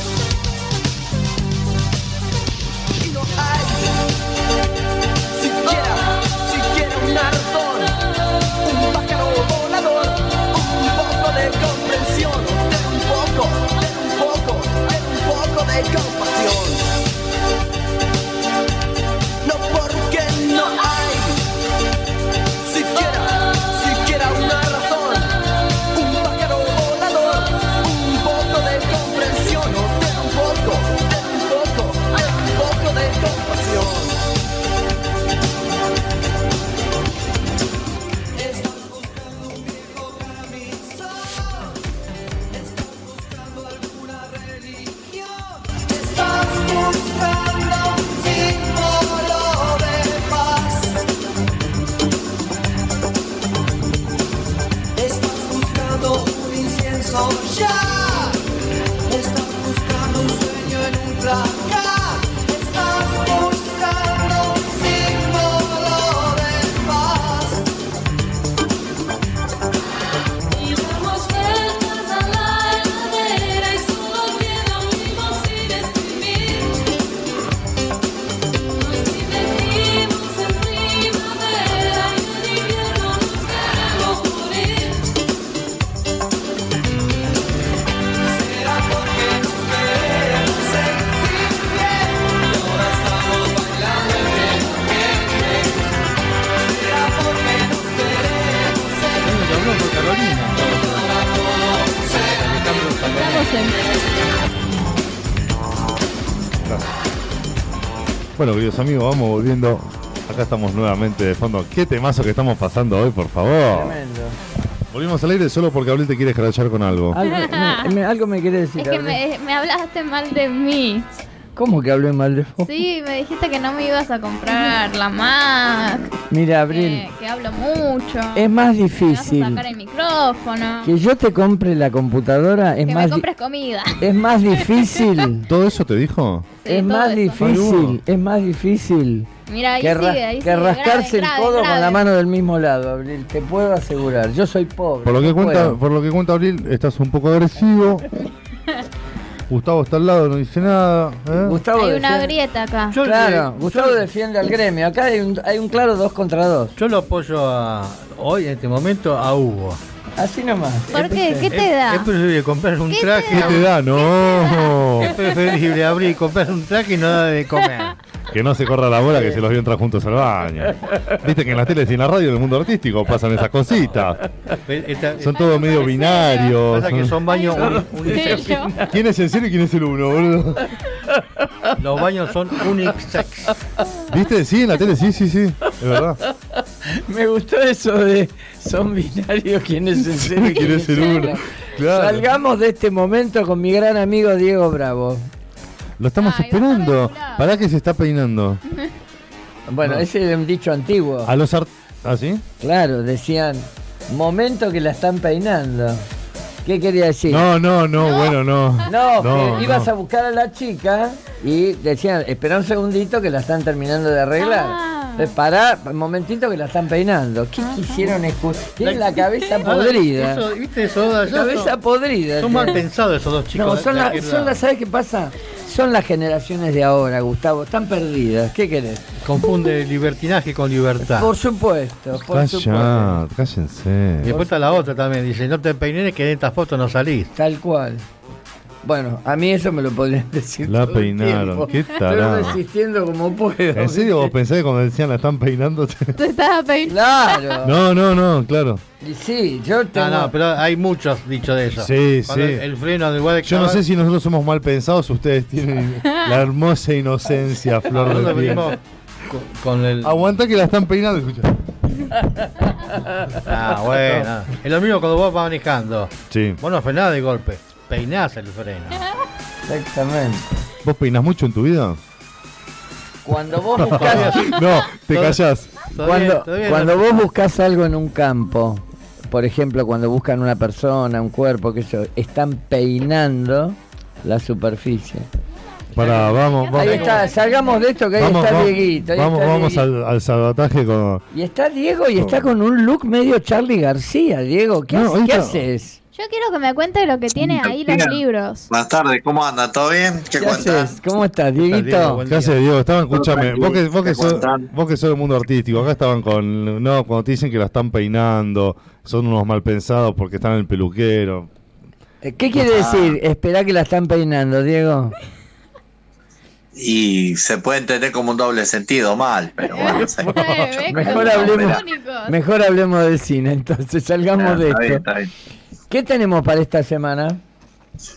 Bueno, queridos amigos, vamos volviendo. Acá estamos nuevamente de fondo. Qué temazo que estamos pasando hoy, por favor. Tremendo. Volvimos al aire solo porque Abril te quiere escrachar con algo. Algo me, me- algo me quiere decir. Es que Abril. me, me hablaste mal de mí. ¿Cómo que hablé mal de vos? Sí, me dijiste que no me ibas a comprar la Mac, Mira, Abril, que, que hablo mucho. es más que vas a difícil sacar el micrófono. que yo te compre la computadora. Es que más, me compres comida. es más difícil. ¿Todo eso te dijo? Sí, es más difícil. Es más difícil Mira, ahí que, ra- sigue, ahí que sigue. rascarse grave, el grave, codo con la mano del mismo lado, Abril. Te puedo asegurar. Yo soy pobre. Por lo que no cuenta, puedo. por lo que cuenta Abril, estás un poco agresivo. Gustavo está al lado, no dice nada. ¿eh? Gustavo Hay una defiende- grieta acá. Yo, Claro, Gustavo yo- defiende al gremio. Acá hay un, hay un claro dos contra dos. Yo lo apoyo a, hoy, en este momento, a Hugo. Así nomás. ¿Por qué? ¿Qué te da? es preferible comprar un ¿Qué te traje. ¿Qué te da? No. Es preferible abrir y comprar un traje y no dar de comer. Que no se corra la bola que se los vio entrar juntos al baño. Viste que en las teles y en la radio del mundo artístico pasan esas cositas. Esta- Son todos medio binarios. pasa que son- baños unisex. ¿Quién es el cero y quién es el uno, boludo? Los baños son unisex. ¿Viste? Sí, en la tele, sí, sí, sí. Es verdad. Me gustó eso de son binarios quién es el cero y ¿Quién es el uno? Claro. Salgamos de este momento con mi gran amigo Diego Bravo. Lo estamos Ay, esperando. ¿Para que se está peinando? Bueno, No. ese es un dicho antiguo. A los art... ¿Ah, sí? Claro, decían, momento que la están peinando. ¿Qué quería decir? No, no, no, bueno, no. No, No, que ibas no. a buscar a la chica y decían, espera un segundito que la están terminando de arreglar. Ah. Entonces, pará, un momentito que la están peinando. ¿Qué quisieron escuchar? Tienen la cabeza podrida. eso, ¿Viste eso? La cabeza podrida. Son mal pensados esos dos chicos. No, son, la- las, ¿sabes qué pasa? Son las generaciones de ahora, Gustavo. Están perdidas. ¿Qué querés? Confunde libertinaje con libertad. Por supuesto, por supuesto. Calla, Y cállense. después está la otra también. Dice, no te peines que en esta foto no salís. Tal cual. Bueno, a mí eso me lo podrían decir. La todo peinaron, qué tarado. Estoy resistiendo como puedo. ¿En serio vos pensás que cuando decían la están peinando? te- Te estaba peinando. Claro. No, no, no, claro. Y sí, yo tengo. No, no, pero hay muchos dichos de eso. Sí, Cuando sí. El, freno de Yo no sé si nosotros somos mal pensados, ustedes tienen la hermosa inocencia, flor de piel. con el. Aguanta que la están peinando, escucha. Ah, bueno. Es lo mismo cuando vos vas manejando. Sí. Vos no frenás de golpe. Peinás el freno. Exactamente. ¿Vos peinás mucho en tu vida? Cuando vos buscas. No, te callás. Cuando cuando vos buscas algo en un campo, por ejemplo, cuando buscan una persona, un cuerpo, que eso, están peinando la superficie. Pará, vamos, vamos. Ahí está, salgamos de esto que ahí Vamos, está vamos, Dieguito. ahí vamos, está vamos Dieguito. al, al salvataje con. Y está Diego y está con un look medio Charlie García. Diego, ¿qué, No, qué haces? Yo quiero que me cuente lo que tiene ahí los libros. Buenas tardes, ¿cómo anda? ¿Todo bien? ¿Qué, haces? ¿Cómo estás, Diego? Dieguito? ¿Qué hace Diego? Estaban, escúchame, vos que, vos, que ¿qué sos, vos que sos del mundo artístico, acá estaban con, no, cuando te dicen que la están peinando, son unos mal pensados porque están en el peluquero. ¿Qué quiere Ah. decir? Esperá que la están peinando, Diego. Y se puede entender como un doble sentido mal, pero bueno. Eh, ¿ves Mejor hablemos-? Mejor hablemos del cine, entonces salgamos de Está bien, esto. está bien. ¿Qué tenemos para esta semana?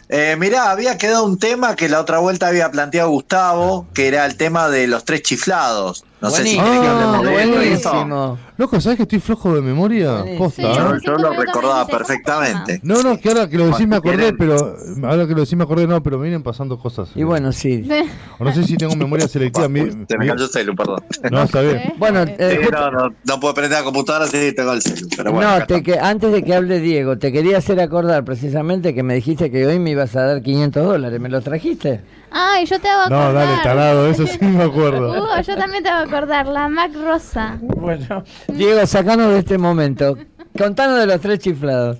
Eh, mirá, había quedado un tema que la otra vuelta había planteado Gustavo, que era el tema de los tres chiflados. No sé si Buenísimo. querés que hablemos de eso y eso. buenísimo. Loco, ¿sabes que estoy flojo de memoria? Posta, Sí. Yo, lo recordaba me dijiste, ¿cómo perfectamente. No, no, que ahora que lo decís me acordé, quieren- pero ahora que lo decís me acordé, no, pero me vienen pasando cosas. Y bueno, sí. O no sé si tengo memoria selectiva. mi- Se me mi- cayó el celu, perdón. no, está bien. Bueno, Eh, Sí, justo- no, no, no puedo prender la computadora si tengo el celu, pero bueno. no, te que, antes de que hable Diego, te quería hacer acordar precisamente que me dijiste que hoy me ibas a dar 500 dólares. ¿Me los trajiste? Ay, yo te hago acordar. No, dale, tarado, eso sí me acuerdo. Hugo, yo también te hago acordar. La Mac Rosa. Bueno, Diego, sacanos de este momento. Contanos de los tres chiflados.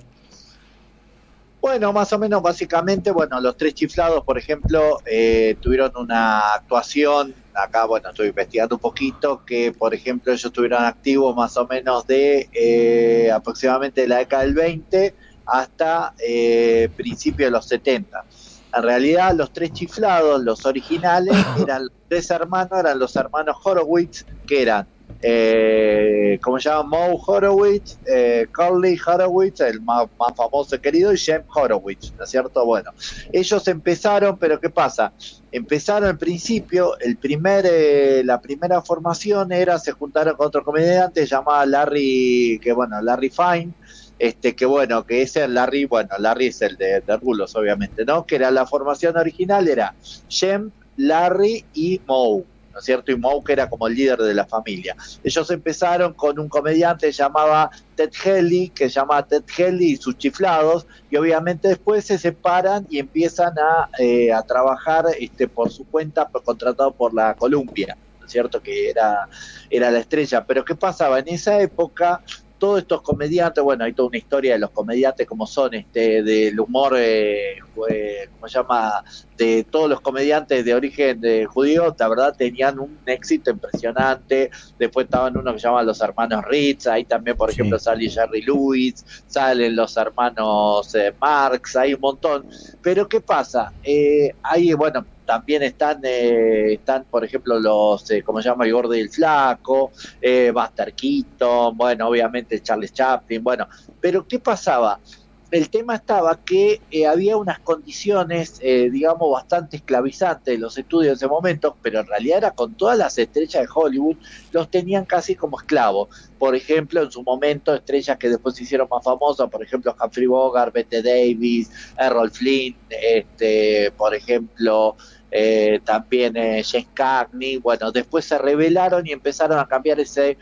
Bueno, más o menos, básicamente, bueno, los tres chiflados, por ejemplo, eh, tuvieron una actuación, acá, bueno, estoy investigando un poquito, que, por ejemplo, ellos estuvieron activos más o menos de eh, aproximadamente de la década del 20 hasta eh, principios de los 70. En realidad, los tres chiflados, los originales, eran los tres hermanos, eran los hermanos Horowitz, que eran eh, como se llama Moe Horowitz, eh, Carly Horowitz, el más, más famoso y querido, y James Horowitz, ¿no es cierto? Bueno, ellos empezaron, pero ¿qué pasa? Empezaron al principio, el primer, eh, la primera formación era, se juntaron con otro comediante llamado Larry, que bueno, Larry Fine, este que bueno, que ese es Larry, bueno, Larry es el de, de Rulos, obviamente, ¿no? Que era la formación original, era Jem, Larry y Moe. ¿no es cierto? Y Moe que era como el líder de la familia. Ellos empezaron con un comediante llamado Ted Helly, que se llama Ted Helly y sus chiflados, y obviamente después se separan y empiezan a, eh, a trabajar este, por su cuenta, contratado por la Columbia, ¿no es cierto? Que era, era la estrella. Pero ¿qué pasaba? En esa época todos estos comediantes, bueno, hay toda una historia de los comediantes como son, este, del humor, eh, eh, ¿cómo se llama? De todos los comediantes de origen de judío, la verdad tenían un éxito impresionante. Después estaban unos que se llamaban los hermanos Ritz, ahí también, por Sí. ejemplo, sale Jerry Lewis, salen los hermanos eh, Marx, hay un montón. Pero ¿qué pasa? Eh, ahí, bueno, también están, eh, están por ejemplo, los, eh, ¿cómo se llama? El Gordo y el Flaco, eh, Buster Keaton, bueno, obviamente Charles Chaplin, bueno, pero ¿qué pasaba? El tema estaba que eh, había unas condiciones, eh, digamos, bastante esclavizantes en los estudios en ese momento, pero en realidad era con todas las estrellas de Hollywood, los tenían casi como esclavos. Por ejemplo, en su momento, estrellas que después se hicieron más famosas, por ejemplo, Humphrey Bogart, Bette Davis, Errol Flynn, este, por ejemplo, eh, también eh, James Cagney, bueno, después se rebelaron y empezaron a cambiar ese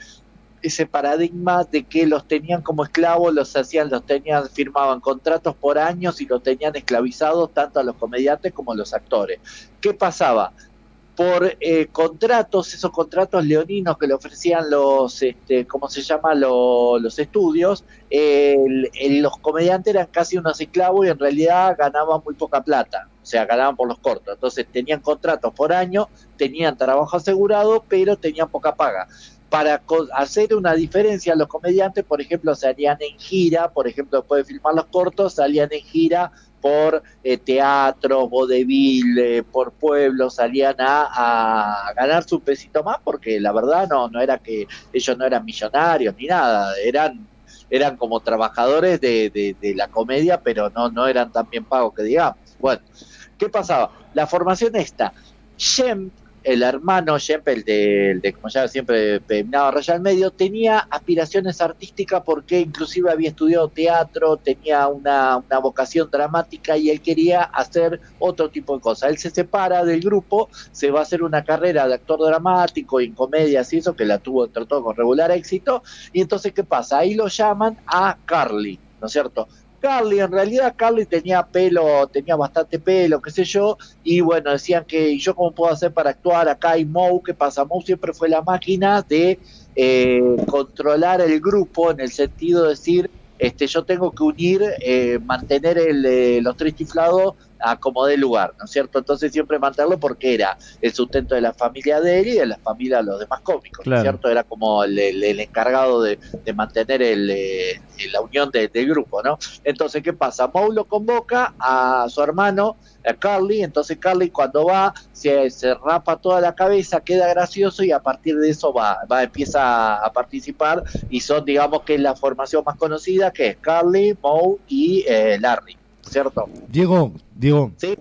ese paradigma de que los tenían como esclavos, los hacían, los tenían, firmaban contratos por años y los tenían esclavizados tanto a los comediantes como a los actores. ¿Qué pasaba? Por eh, contratos, esos contratos leoninos que le ofrecían los, este, ¿cómo se llama? Lo- los estudios, los comediantes eran casi unos esclavos y en realidad ganaban muy poca plata, o sea, ganaban por los cortos. Entonces tenían contratos por año, tenían trabajo asegurado, pero tenían poca paga para hacer una diferencia, los comediantes, por ejemplo, salían en gira, por ejemplo, después de filmar los cortos, salían en gira por eh, teatro, vodevil, por pueblos, salían a, a ganar su pesito más, porque la verdad no, no era que ellos no eran millonarios ni nada, eran eran como trabajadores de, de- la comedia, pero no, no eran tan bien pagos que digamos. Bueno, ¿qué pasaba? La formación esta, el hermano Jem, el de, el de como ya siempre peinaba raya al medio, tenía aspiraciones artísticas porque inclusive había estudiado teatro, tenía una, una vocación dramática y él quería hacer otro tipo de cosas. Él se separa del grupo, se va a hacer una carrera de actor dramático y en comedias y eso, que la tuvo entre todo con regular éxito, y entonces, ¿qué pasa? Ahí lo llaman a Carly, ¿no es cierto? Carly, en realidad Carly tenía pelo, tenía bastante pelo, qué sé yo, y bueno, decían que ¿y yo cómo puedo hacer para actuar acá y Moe, ¿qué pasa? Moe siempre fue la máquina de eh, controlar el grupo en el sentido de decir, este, yo tengo que unir, eh, mantener el, eh, los tres chiflados a como dé lugar, ¿no es cierto? Entonces siempre mantenerlo porque era el sustento de la familia de él y de la familia de los demás cómicos, ¿no es cierto? Era como el, el- el encargado de, de mantener el, eh, la unión de- del grupo, ¿no? Entonces, ¿qué pasa? Moe lo convoca a su hermano, a Carly, entonces Carly cuando va, se, se rapa toda la cabeza, queda gracioso y a partir de eso va, va empieza a, participar y son, digamos, que es la formación más conocida, que es Carly, Moe y eh, Larry, ¿cierto? Diego, Diego. Sí.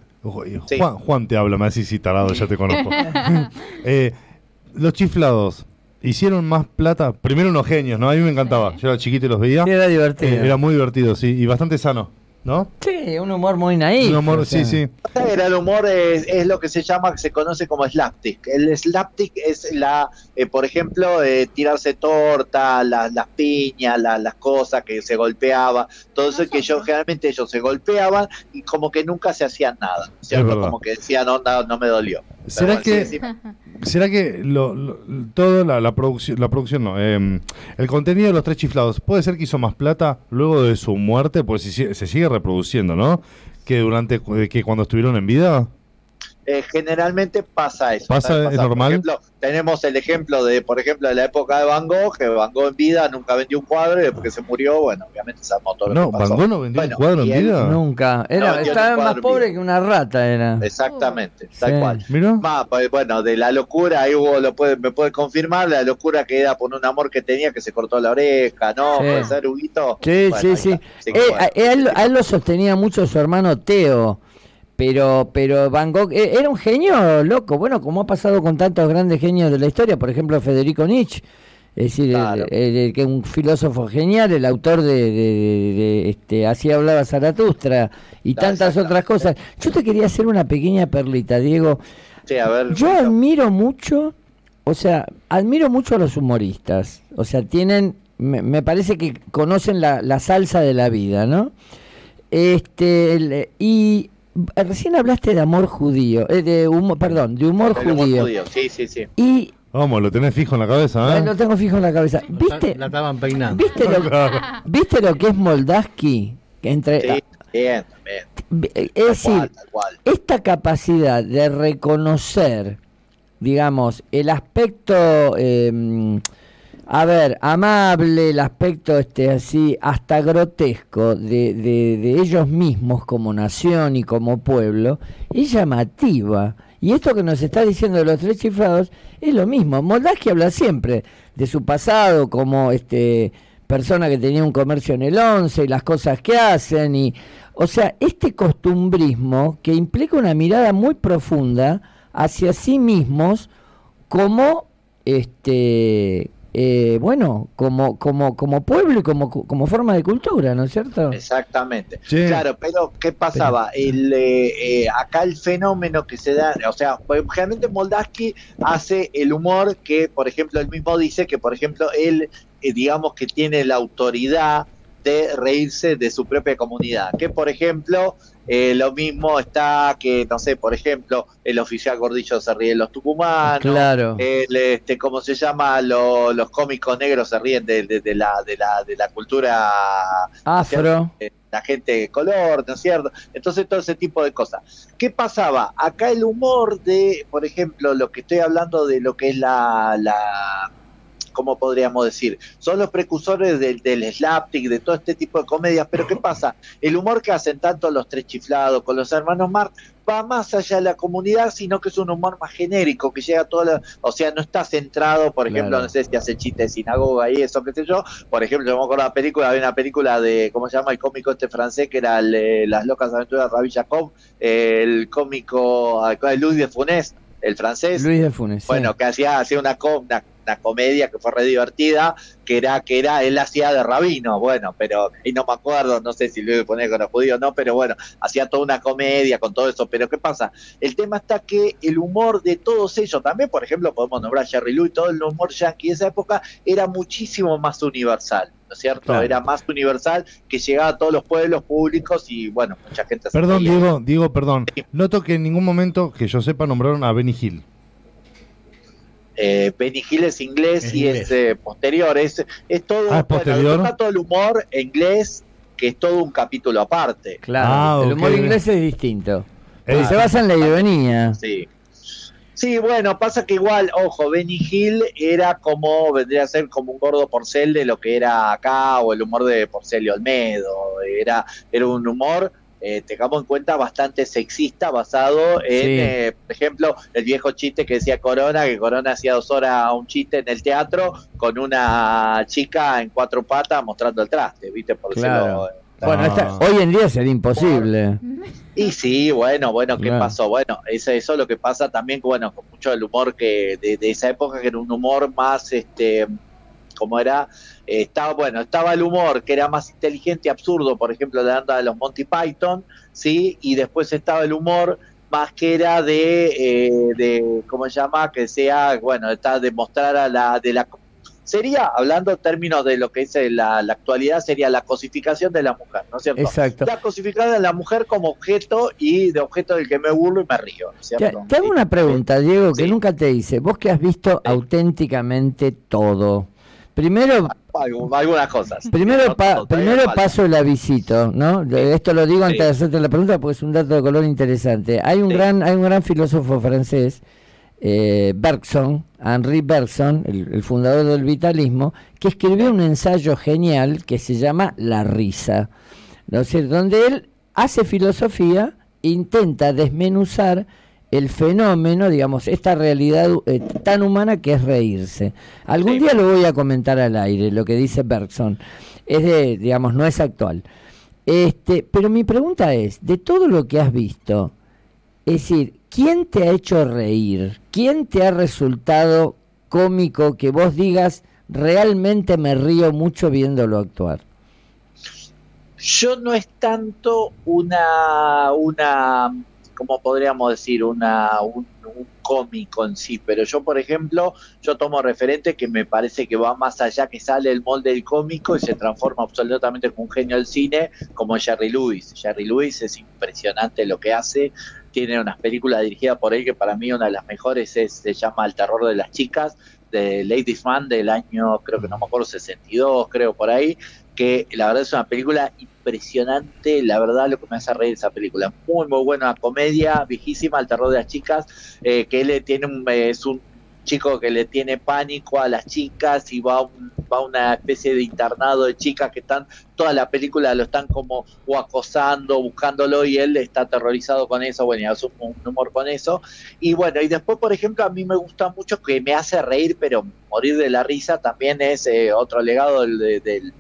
Sí. Juan, Juan te habla, me decís, sí, tarado, ya te conozco. Eh, los chiflados, ¿hicieron más plata? Primero unos genios, ¿no? A mí me encantaba. Yo era chiquito y los veía. Era divertido. Eh, era muy divertido, sí, y bastante sano, ¿no? Sí, un humor muy naif. Un humor, o sea. sí, sí. Era el humor es, es lo que se llama, se conoce como slapstick. El slapstick es la, eh, por ejemplo, eh, tirarse torta, la- las piñas, la- las cosas que se golpeaba, todo eso que yo generalmente ellos se golpeaban y como que nunca se hacían nada, ¿cierto? verdad. Como que decían, no, no, no me dolió. ¿Será bueno, que, sí, sí, ¿será que lo, lo- todo la, la producción, la producción no, em, el contenido de los tres chiflados, puede ser que hizo más plata luego de su muerte, pues se, sigue- se sigue reproduciendo, ¿no? Que durante, que cuando estuvieron en vida. Eh, generalmente pasa eso. ¿Pasa? ¿Es Por normal? ejemplo, tenemos el ejemplo de, por ejemplo, de la época de Van Gogh, que Van Gogh en vida nunca vendió un cuadro y después que se murió, bueno, obviamente se armó todo lo No, que pasó. Van Gogh no vendió Bueno, un cuadro en vida. Nunca. Era, No, estaba más pobre que una rata, era. Exactamente, tal Sí. cual. Mira. Más, pues, bueno, de la locura, ahí Hugo lo puede, me puede confirmar, la locura que era por un amor que tenía que se cortó la oreja, ¿no? Sí. Puede ser, Huguito. Sí, Bueno, sí, sí. Así Eh, bueno. a, él, a él lo sostenía mucho su hermano Teo. Pero, pero Van Gogh eh, era un genio loco. Bueno, como ha pasado con tantos grandes genios de la historia, por ejemplo, Federico Nietzsche. Es decir, Claro. el- que un filósofo genial, el autor de, de- de- de, este, Así hablaba Zaratustra y tantas otras cosas. Yo te quería hacer una pequeña perlita, Diego. Sí, a ver. Yo admiro mucho, o sea, admiro mucho a los humoristas. O sea, tienen, me, me parece que conocen la, la salsa de la vida, ¿no? Este, el- y recién hablaste de amor judío, eh, de humor, perdón, de humor El humor judío. Sí, sí, sí. Y Vamos, lo tenés fijo en la cabeza, eh, ¿eh? lo tengo fijo en la cabeza. ¿Viste, La estaban peinando. viste, lo, ¿Viste lo que es Moldaski? Entre, Sí, bien, bien. es Tal decir, cual, tal cual. esta capacidad de reconocer, digamos, el aspecto, eh, a ver, amable, el aspecto este así, hasta grotesco de, de- de ellos mismos como nación y como pueblo, es llamativa. Y esto que nos está diciendo de los tres chiflados es lo mismo. Moldaski habla siempre de su pasado como este persona que tenía un comercio en el 11 y las cosas que hacen y o sea, este costumbrismo que implica una mirada muy profunda hacia sí mismos como este eh, bueno, como como como pueblo y como como forma de cultura, ¿no es cierto? Exactamente. Sí. Claro, pero ¿qué pasaba? El, eh, eh, acá el fenómeno que se da, o sea, pues, generalmente Moldaski hace el humor que, por ejemplo, él mismo dice que, por ejemplo, él, eh, digamos que tiene la autoridad de reírse de su propia comunidad. Que, por ejemplo, eh, lo mismo está que, no sé, por ejemplo, el oficial Gordillo se ríe de los tucumanos. Claro. El, este, ¿cómo se llama? Lo- los cómicos negros se ríen de, de- de la, de, la, de la cultura Afro. eh, la gente de color, ¿no es cierto? Entonces todo ese tipo de cosas. ¿Qué pasaba? Acá el humor de, por ejemplo, lo que estoy hablando de lo que es la, la ¿cómo podríamos decir? Son los precursores del, del slapstick, de todo este tipo de comedias, pero ¿qué pasa? El humor que hacen tanto los tres chiflados con los hermanos Marx va más allá de la comunidad, sino que es un humor más genérico, que llega a toda la... O sea, no está centrado, por ejemplo, Claro. no sé si hace chistes de sinagoga y eso, qué sé yo. Por ejemplo, yo me acuerdo de la película, había una película de, ¿cómo se llama? El cómico este francés, que era el, eh, Las locas aventuras de Rabbi Jacob, el cómico ah, Luis de Funès, el francés. Luis de Funes. sí. Bueno, que hacía, hacía una, una una comedia que fue re divertida, que era, que era, él hacía de rabino, bueno, pero, y no me acuerdo, no sé si lo iba a poner con los judíos o no, pero bueno, hacía toda una comedia con todo eso, pero ¿qué pasa? El tema está que el humor de todos ellos, también, por ejemplo, podemos nombrar a Jerry Lewis, todo el humor yankee de esa época era muchísimo más universal. ¿no es cierto? Claro. Era más universal que llegaba a todos los pueblos públicos y bueno, mucha gente Perdón. Diego, Diego, perdón. Noto que en ningún momento que yo sepa nombraron a Benny Hill. Eh, Benny Hill es inglés Es y inglés. es eh, posterior, es, es todo, Ah, ¿es bueno, todo el humor inglés, que es todo un capítulo aparte. Claro, Ah, el humor inglés es distinto. Se basa en la ironía. Sí. Sí, bueno, pasa que igual, ojo, Benny Hill era como, vendría a ser como un gordo porcel de lo que era acá, o el humor de Porcel y Olmedo. Era, era un humor, eh, tengamos en cuenta, bastante sexista, basado en, Sí. eh, por ejemplo, el viejo chiste que decía Corona, que Corona hacía dos horas un chiste en el teatro con una chica en cuatro patas mostrando el traste, ¿viste? Por Claro. decirlo, Bueno, Ah. esta- hoy en día sería imposible. Y sí, bueno, bueno, ¿qué Claro. pasó? Bueno, eso, eso es lo que pasa también, bueno, con mucho del humor que de, de esa época, que era un humor más, este, como era, Eh, estaba, bueno, estaba el humor que era más inteligente y absurdo, por ejemplo, de la banda de los Monty Python, ¿sí? Y después estaba el humor más que era de, eh, de ¿cómo se llama? Que sea, bueno, está de mostrar a la, de la sería, hablando en términos de lo que es la, la actualidad, sería la cosificación de la mujer, ¿no es cierto? Exacto. La cosificación de la mujer como objeto y de objeto del que me burlo y me río, ¿no es cierto? te hago una pregunta, Diego, que nunca te hice. Vos que has visto auténticamente todo. Primero, Algu- Algunas cosas. primero, pa- primero paso el avisito, ¿no? Esto lo digo antes de hacerte la pregunta porque es un dato de color interesante. Hay un gran, hay un gran filósofo francés, eh, Bergson, Henri Bergson, el, el fundador del vitalismo, que escribió un ensayo genial que se llama La risa, ¿no es cierto? Donde él hace filosofía, intenta desmenuzar el fenómeno, digamos, esta realidad eh, tan humana que es reírse. Algún día lo voy a comentar al aire, lo que dice Bergson. Es de, digamos, no es actual. Este, pero mi pregunta es, de todo lo que has visto, es decir, ¿quién te ha hecho reír? ¿Quién te ha resultado cómico que vos digas, realmente me río mucho viéndolo actuar? Yo no es tanto una, una, ¿cómo podríamos decir? Una, un, cómico en sí, pero yo, por ejemplo, yo tomo referente que me parece que va más allá, que sale el molde del cómico y se transforma absolutamente como un genio del cine, como Jerry Lewis. Jerry Lewis es impresionante lo que hace, tiene unas películas dirigidas por él que para mí una de las mejores es, se llama El terror de las chicas, de Ladies Man del año, creo que no me acuerdo, 62, creo por ahí, que la verdad es una película impresionante, la verdad lo que me hace reír esa película, muy muy buena comedia, viejísima, El terror de las chicas, eh, que él tiene un, eh, es un chico que le tiene pánico a las chicas y va a, un- va una especie de internado de chicas que están, toda la película lo están como acosando, buscándolo y él está aterrorizado con eso, bueno, y hace un, humor con eso. Y bueno, y después, por ejemplo, a mí me gusta mucho que me hace reír, pero morir de la risa también es eh, otro legado del, de- del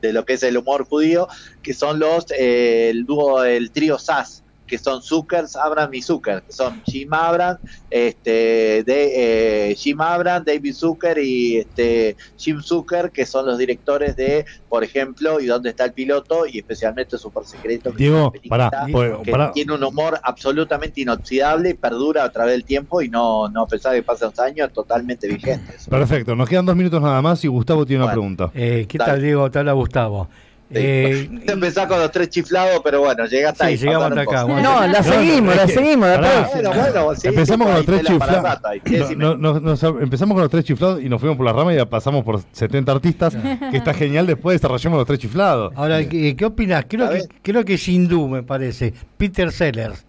de lo que es el humor judío, que son los eh, el dúo, el trío SAS, que son Zuckers, Abram y Zucker, que son Jim Abram, este, de, eh, Jim Abram, David Zucker y este, Jim Zucker, que son los directores de, por ejemplo, y dónde está el piloto, y especialmente Super Secreto, que Diego, pues, que pará. tiene un humor absolutamente inoxidable y perdura a través del tiempo y no, no a pesar de que pasen los años, totalmente vigente. Perfecto, nos quedan dos minutos nada más y Gustavo tiene una pregunta. Eh, ¿Qué tal, Diego? Te habla Gustavo. Eh, Empezar con los tres chiflados, pero bueno, llega hasta Sí, ahí. llegamos hasta acá, bueno. No, la seguimos, la seguimos, la Pará. Bueno, bueno, sí, empezamos sí, con los tres chiflados. Sí, no, no, nos- empezamos con los tres chiflados y nos fuimos por la rama y ya pasamos por 70 artistas, que está genial. Después desarrollamos los tres chiflados. Ahora, ¿qué, qué opinas? Creo que, creo que es hindú, me parece. Peter Sellers.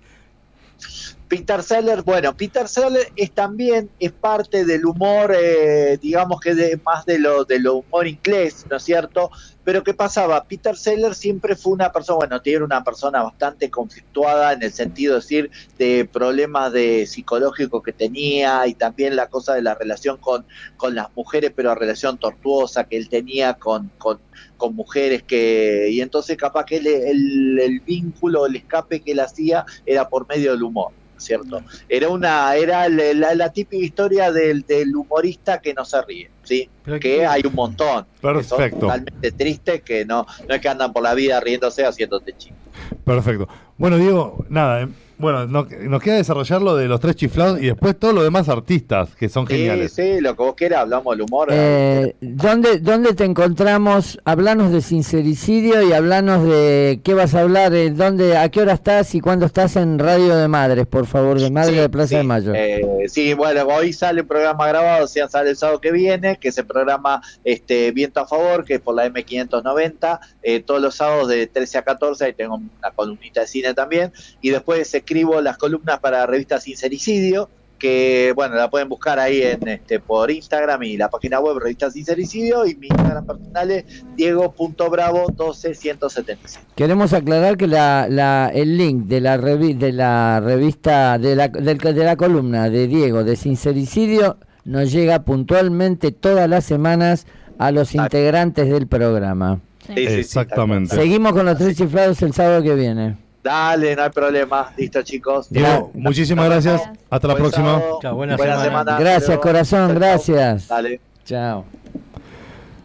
Peter Sellers, bueno, Peter Sellers es también es parte del humor, eh, digamos que de, más de lo de humor inglés, ¿no es cierto? Pero ¿qué pasaba? Peter Sellers siempre fue una persona, bueno, tiene una persona bastante conflictuada en el sentido de decir de problemas de psicológicos que tenía y también la cosa de la relación con, con las mujeres, pero la relación tortuosa que él tenía con, con, con mujeres que y entonces capaz que él- el, el vínculo, el escape que él hacía era por medio del humor. Cierto? Era una, era la, la- la típica historia del, del humorista que no se ríe, ¿sí? Que hay un montón. que son Perfecto. totalmente tristes, que no, no es que andan por la vida riéndose haciéndote chistes. Perfecto. Bueno, Diego, nada, eh, bueno, no- nos queda desarrollar lo de los tres chiflados y después todo lo demás artistas, que son Sí, geniales. sí, lo que vos quieras, hablamos del humor. Eh, ¿dónde, ¿Dónde te encontramos? Hablanos de sincericidio y hablanos de qué vas a hablar, eh, dónde, a qué hora estás y cuándo estás en Radio de Madres, por favor, de Madre de Plaza de Mayo. Eh, sí, bueno, hoy sale un programa grabado, o sea, sale el sábado que viene, que es el programa este, Viento a Favor, que es por la M590, eh, todos los sábados de 13 a 14, ahí tengo una columnita de cine también, y después escribo las columnas para la revista Sincericidio, que bueno, la pueden buscar ahí en este por Instagram y la página web Revista Sincericidio, y mi Instagram personal es diego.bravo12177. Queremos aclarar que la, la- el link de la, revi- de la revista, de la, del- de la columna de Diego de Sincericidio nos llega puntualmente todas las semanas a los integrantes del programa. Exactamente. Seguimos con los tres chiflados el sábado que viene. Dale, no hay problema. Listo, chicos. Diego, muchísimas gracias. Hasta la Buen próxima. sábado. Chao, buena Buena semana. semana. Gracias, Luego. corazón, gracias. Dale. Chao.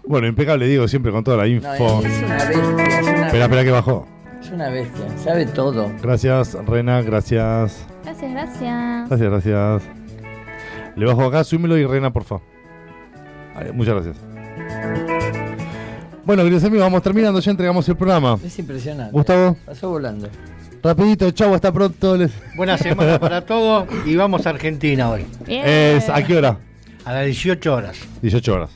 Bueno, impecable, Diego, siempre con toda la info. No, es una bestia, es una, Espera, espera que bajó. es una bestia, sabe todo. Gracias, Rena, gracias. Gracias, gracias. Gracias, gracias. Le bajo acá, súmelo y Rena, por favor. Muchas gracias. Bueno, queridos amigos, vamos terminando, ya entregamos el programa. Es impresionante. Gustavo, Pasó volando. rapidito, chau, hasta pronto. Les... Buena semana para todos y vamos a Argentina hoy. Es, ¿A qué hora? A las 18 horas. 18 horas.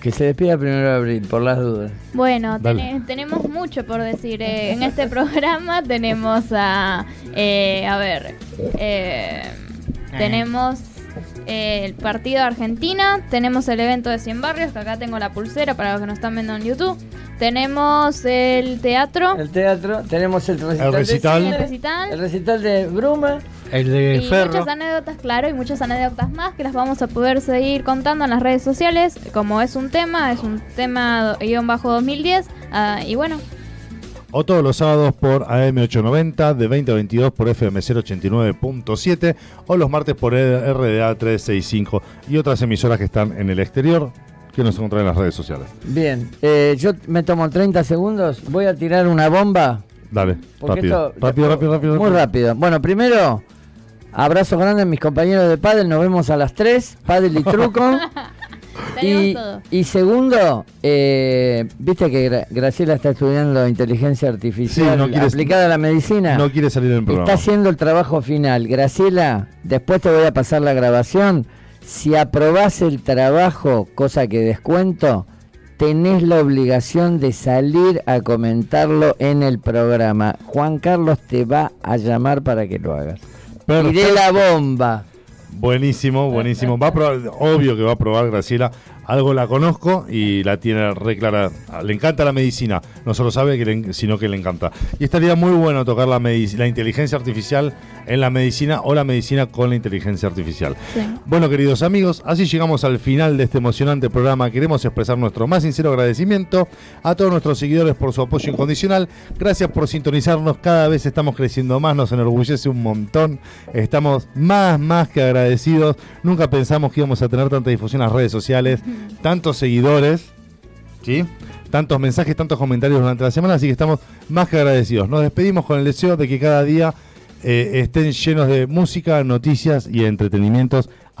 Que se despida primero de abril, por las dudas. Bueno, tene- tenemos mucho por decir. eh, en este programa tenemos a. eh, a ver. eh, tenemos eh, el partido de Argentina. Tenemos el evento de 100 barrios, que acá tengo la pulsera para los que nos están viendo en YouTube. Tenemos el teatro. El teatro, tenemos el recital. El de recital. El recital. El recital de Bruma. El de Y Ferro. muchas anécdotas, claro, y muchas anécdotas más que las vamos a poder seguir contando en las redes sociales. Como es un tema, es un tema guion bajo 2010. ah, y bueno, O todos los sábados por AM890, de 20 a 22 por FM 089.7 o los martes por RDA 365 y otras emisoras que están en el exterior que nos encuentran en las redes sociales. Bien, eh, yo me tomo 30 segundos. Voy a tirar una bomba. Dale, rápido, esto- rápido, rápido, rápido. Muy rápido. Bueno, primero, abrazo grande a mis compañeros de Padel. Nos vemos a las 3. Padel y truco. y, todo. y segundo, eh, viste que Gra- Graciela está estudiando inteligencia artificial Sí, no quiere- aplicada a la medicina. No quiere salir en el programa. Está haciendo el trabajo final. Graciela, después te voy a pasar la grabación. Si aprobás el trabajo, cosa que descuento, tenés la obligación de salir a comentarlo en el programa. Juan Carlos te va a llamar para que lo hagas. Perfecto. Tiré la bomba. Buenísimo, buenísimo. Va a probar, obvio que va a probar Graciela. Algo la conozco y la tiene re clara. Le encanta la medicina. No solo sabe, que le- sino que le encanta. Y estaría muy bueno tocar la, la inteligencia artificial en la medicina o la medicina con la inteligencia artificial. Bueno, queridos amigos, así llegamos al final de este emocionante programa. Queremos expresar nuestro más sincero agradecimiento a todos nuestros seguidores por su apoyo incondicional. Gracias por sintonizarnos. Cada vez estamos creciendo más, nos enorgullece un montón. Estamos más, más que agradecidos. Nunca pensamos que íbamos a tener tanta difusión en las redes sociales, tantos seguidores. ¿Sí? Tantos mensajes, tantos comentarios durante la semana, así que estamos más que agradecidos. Nos despedimos con el deseo de que cada día eh, estén llenos de música, noticias y entretenimientos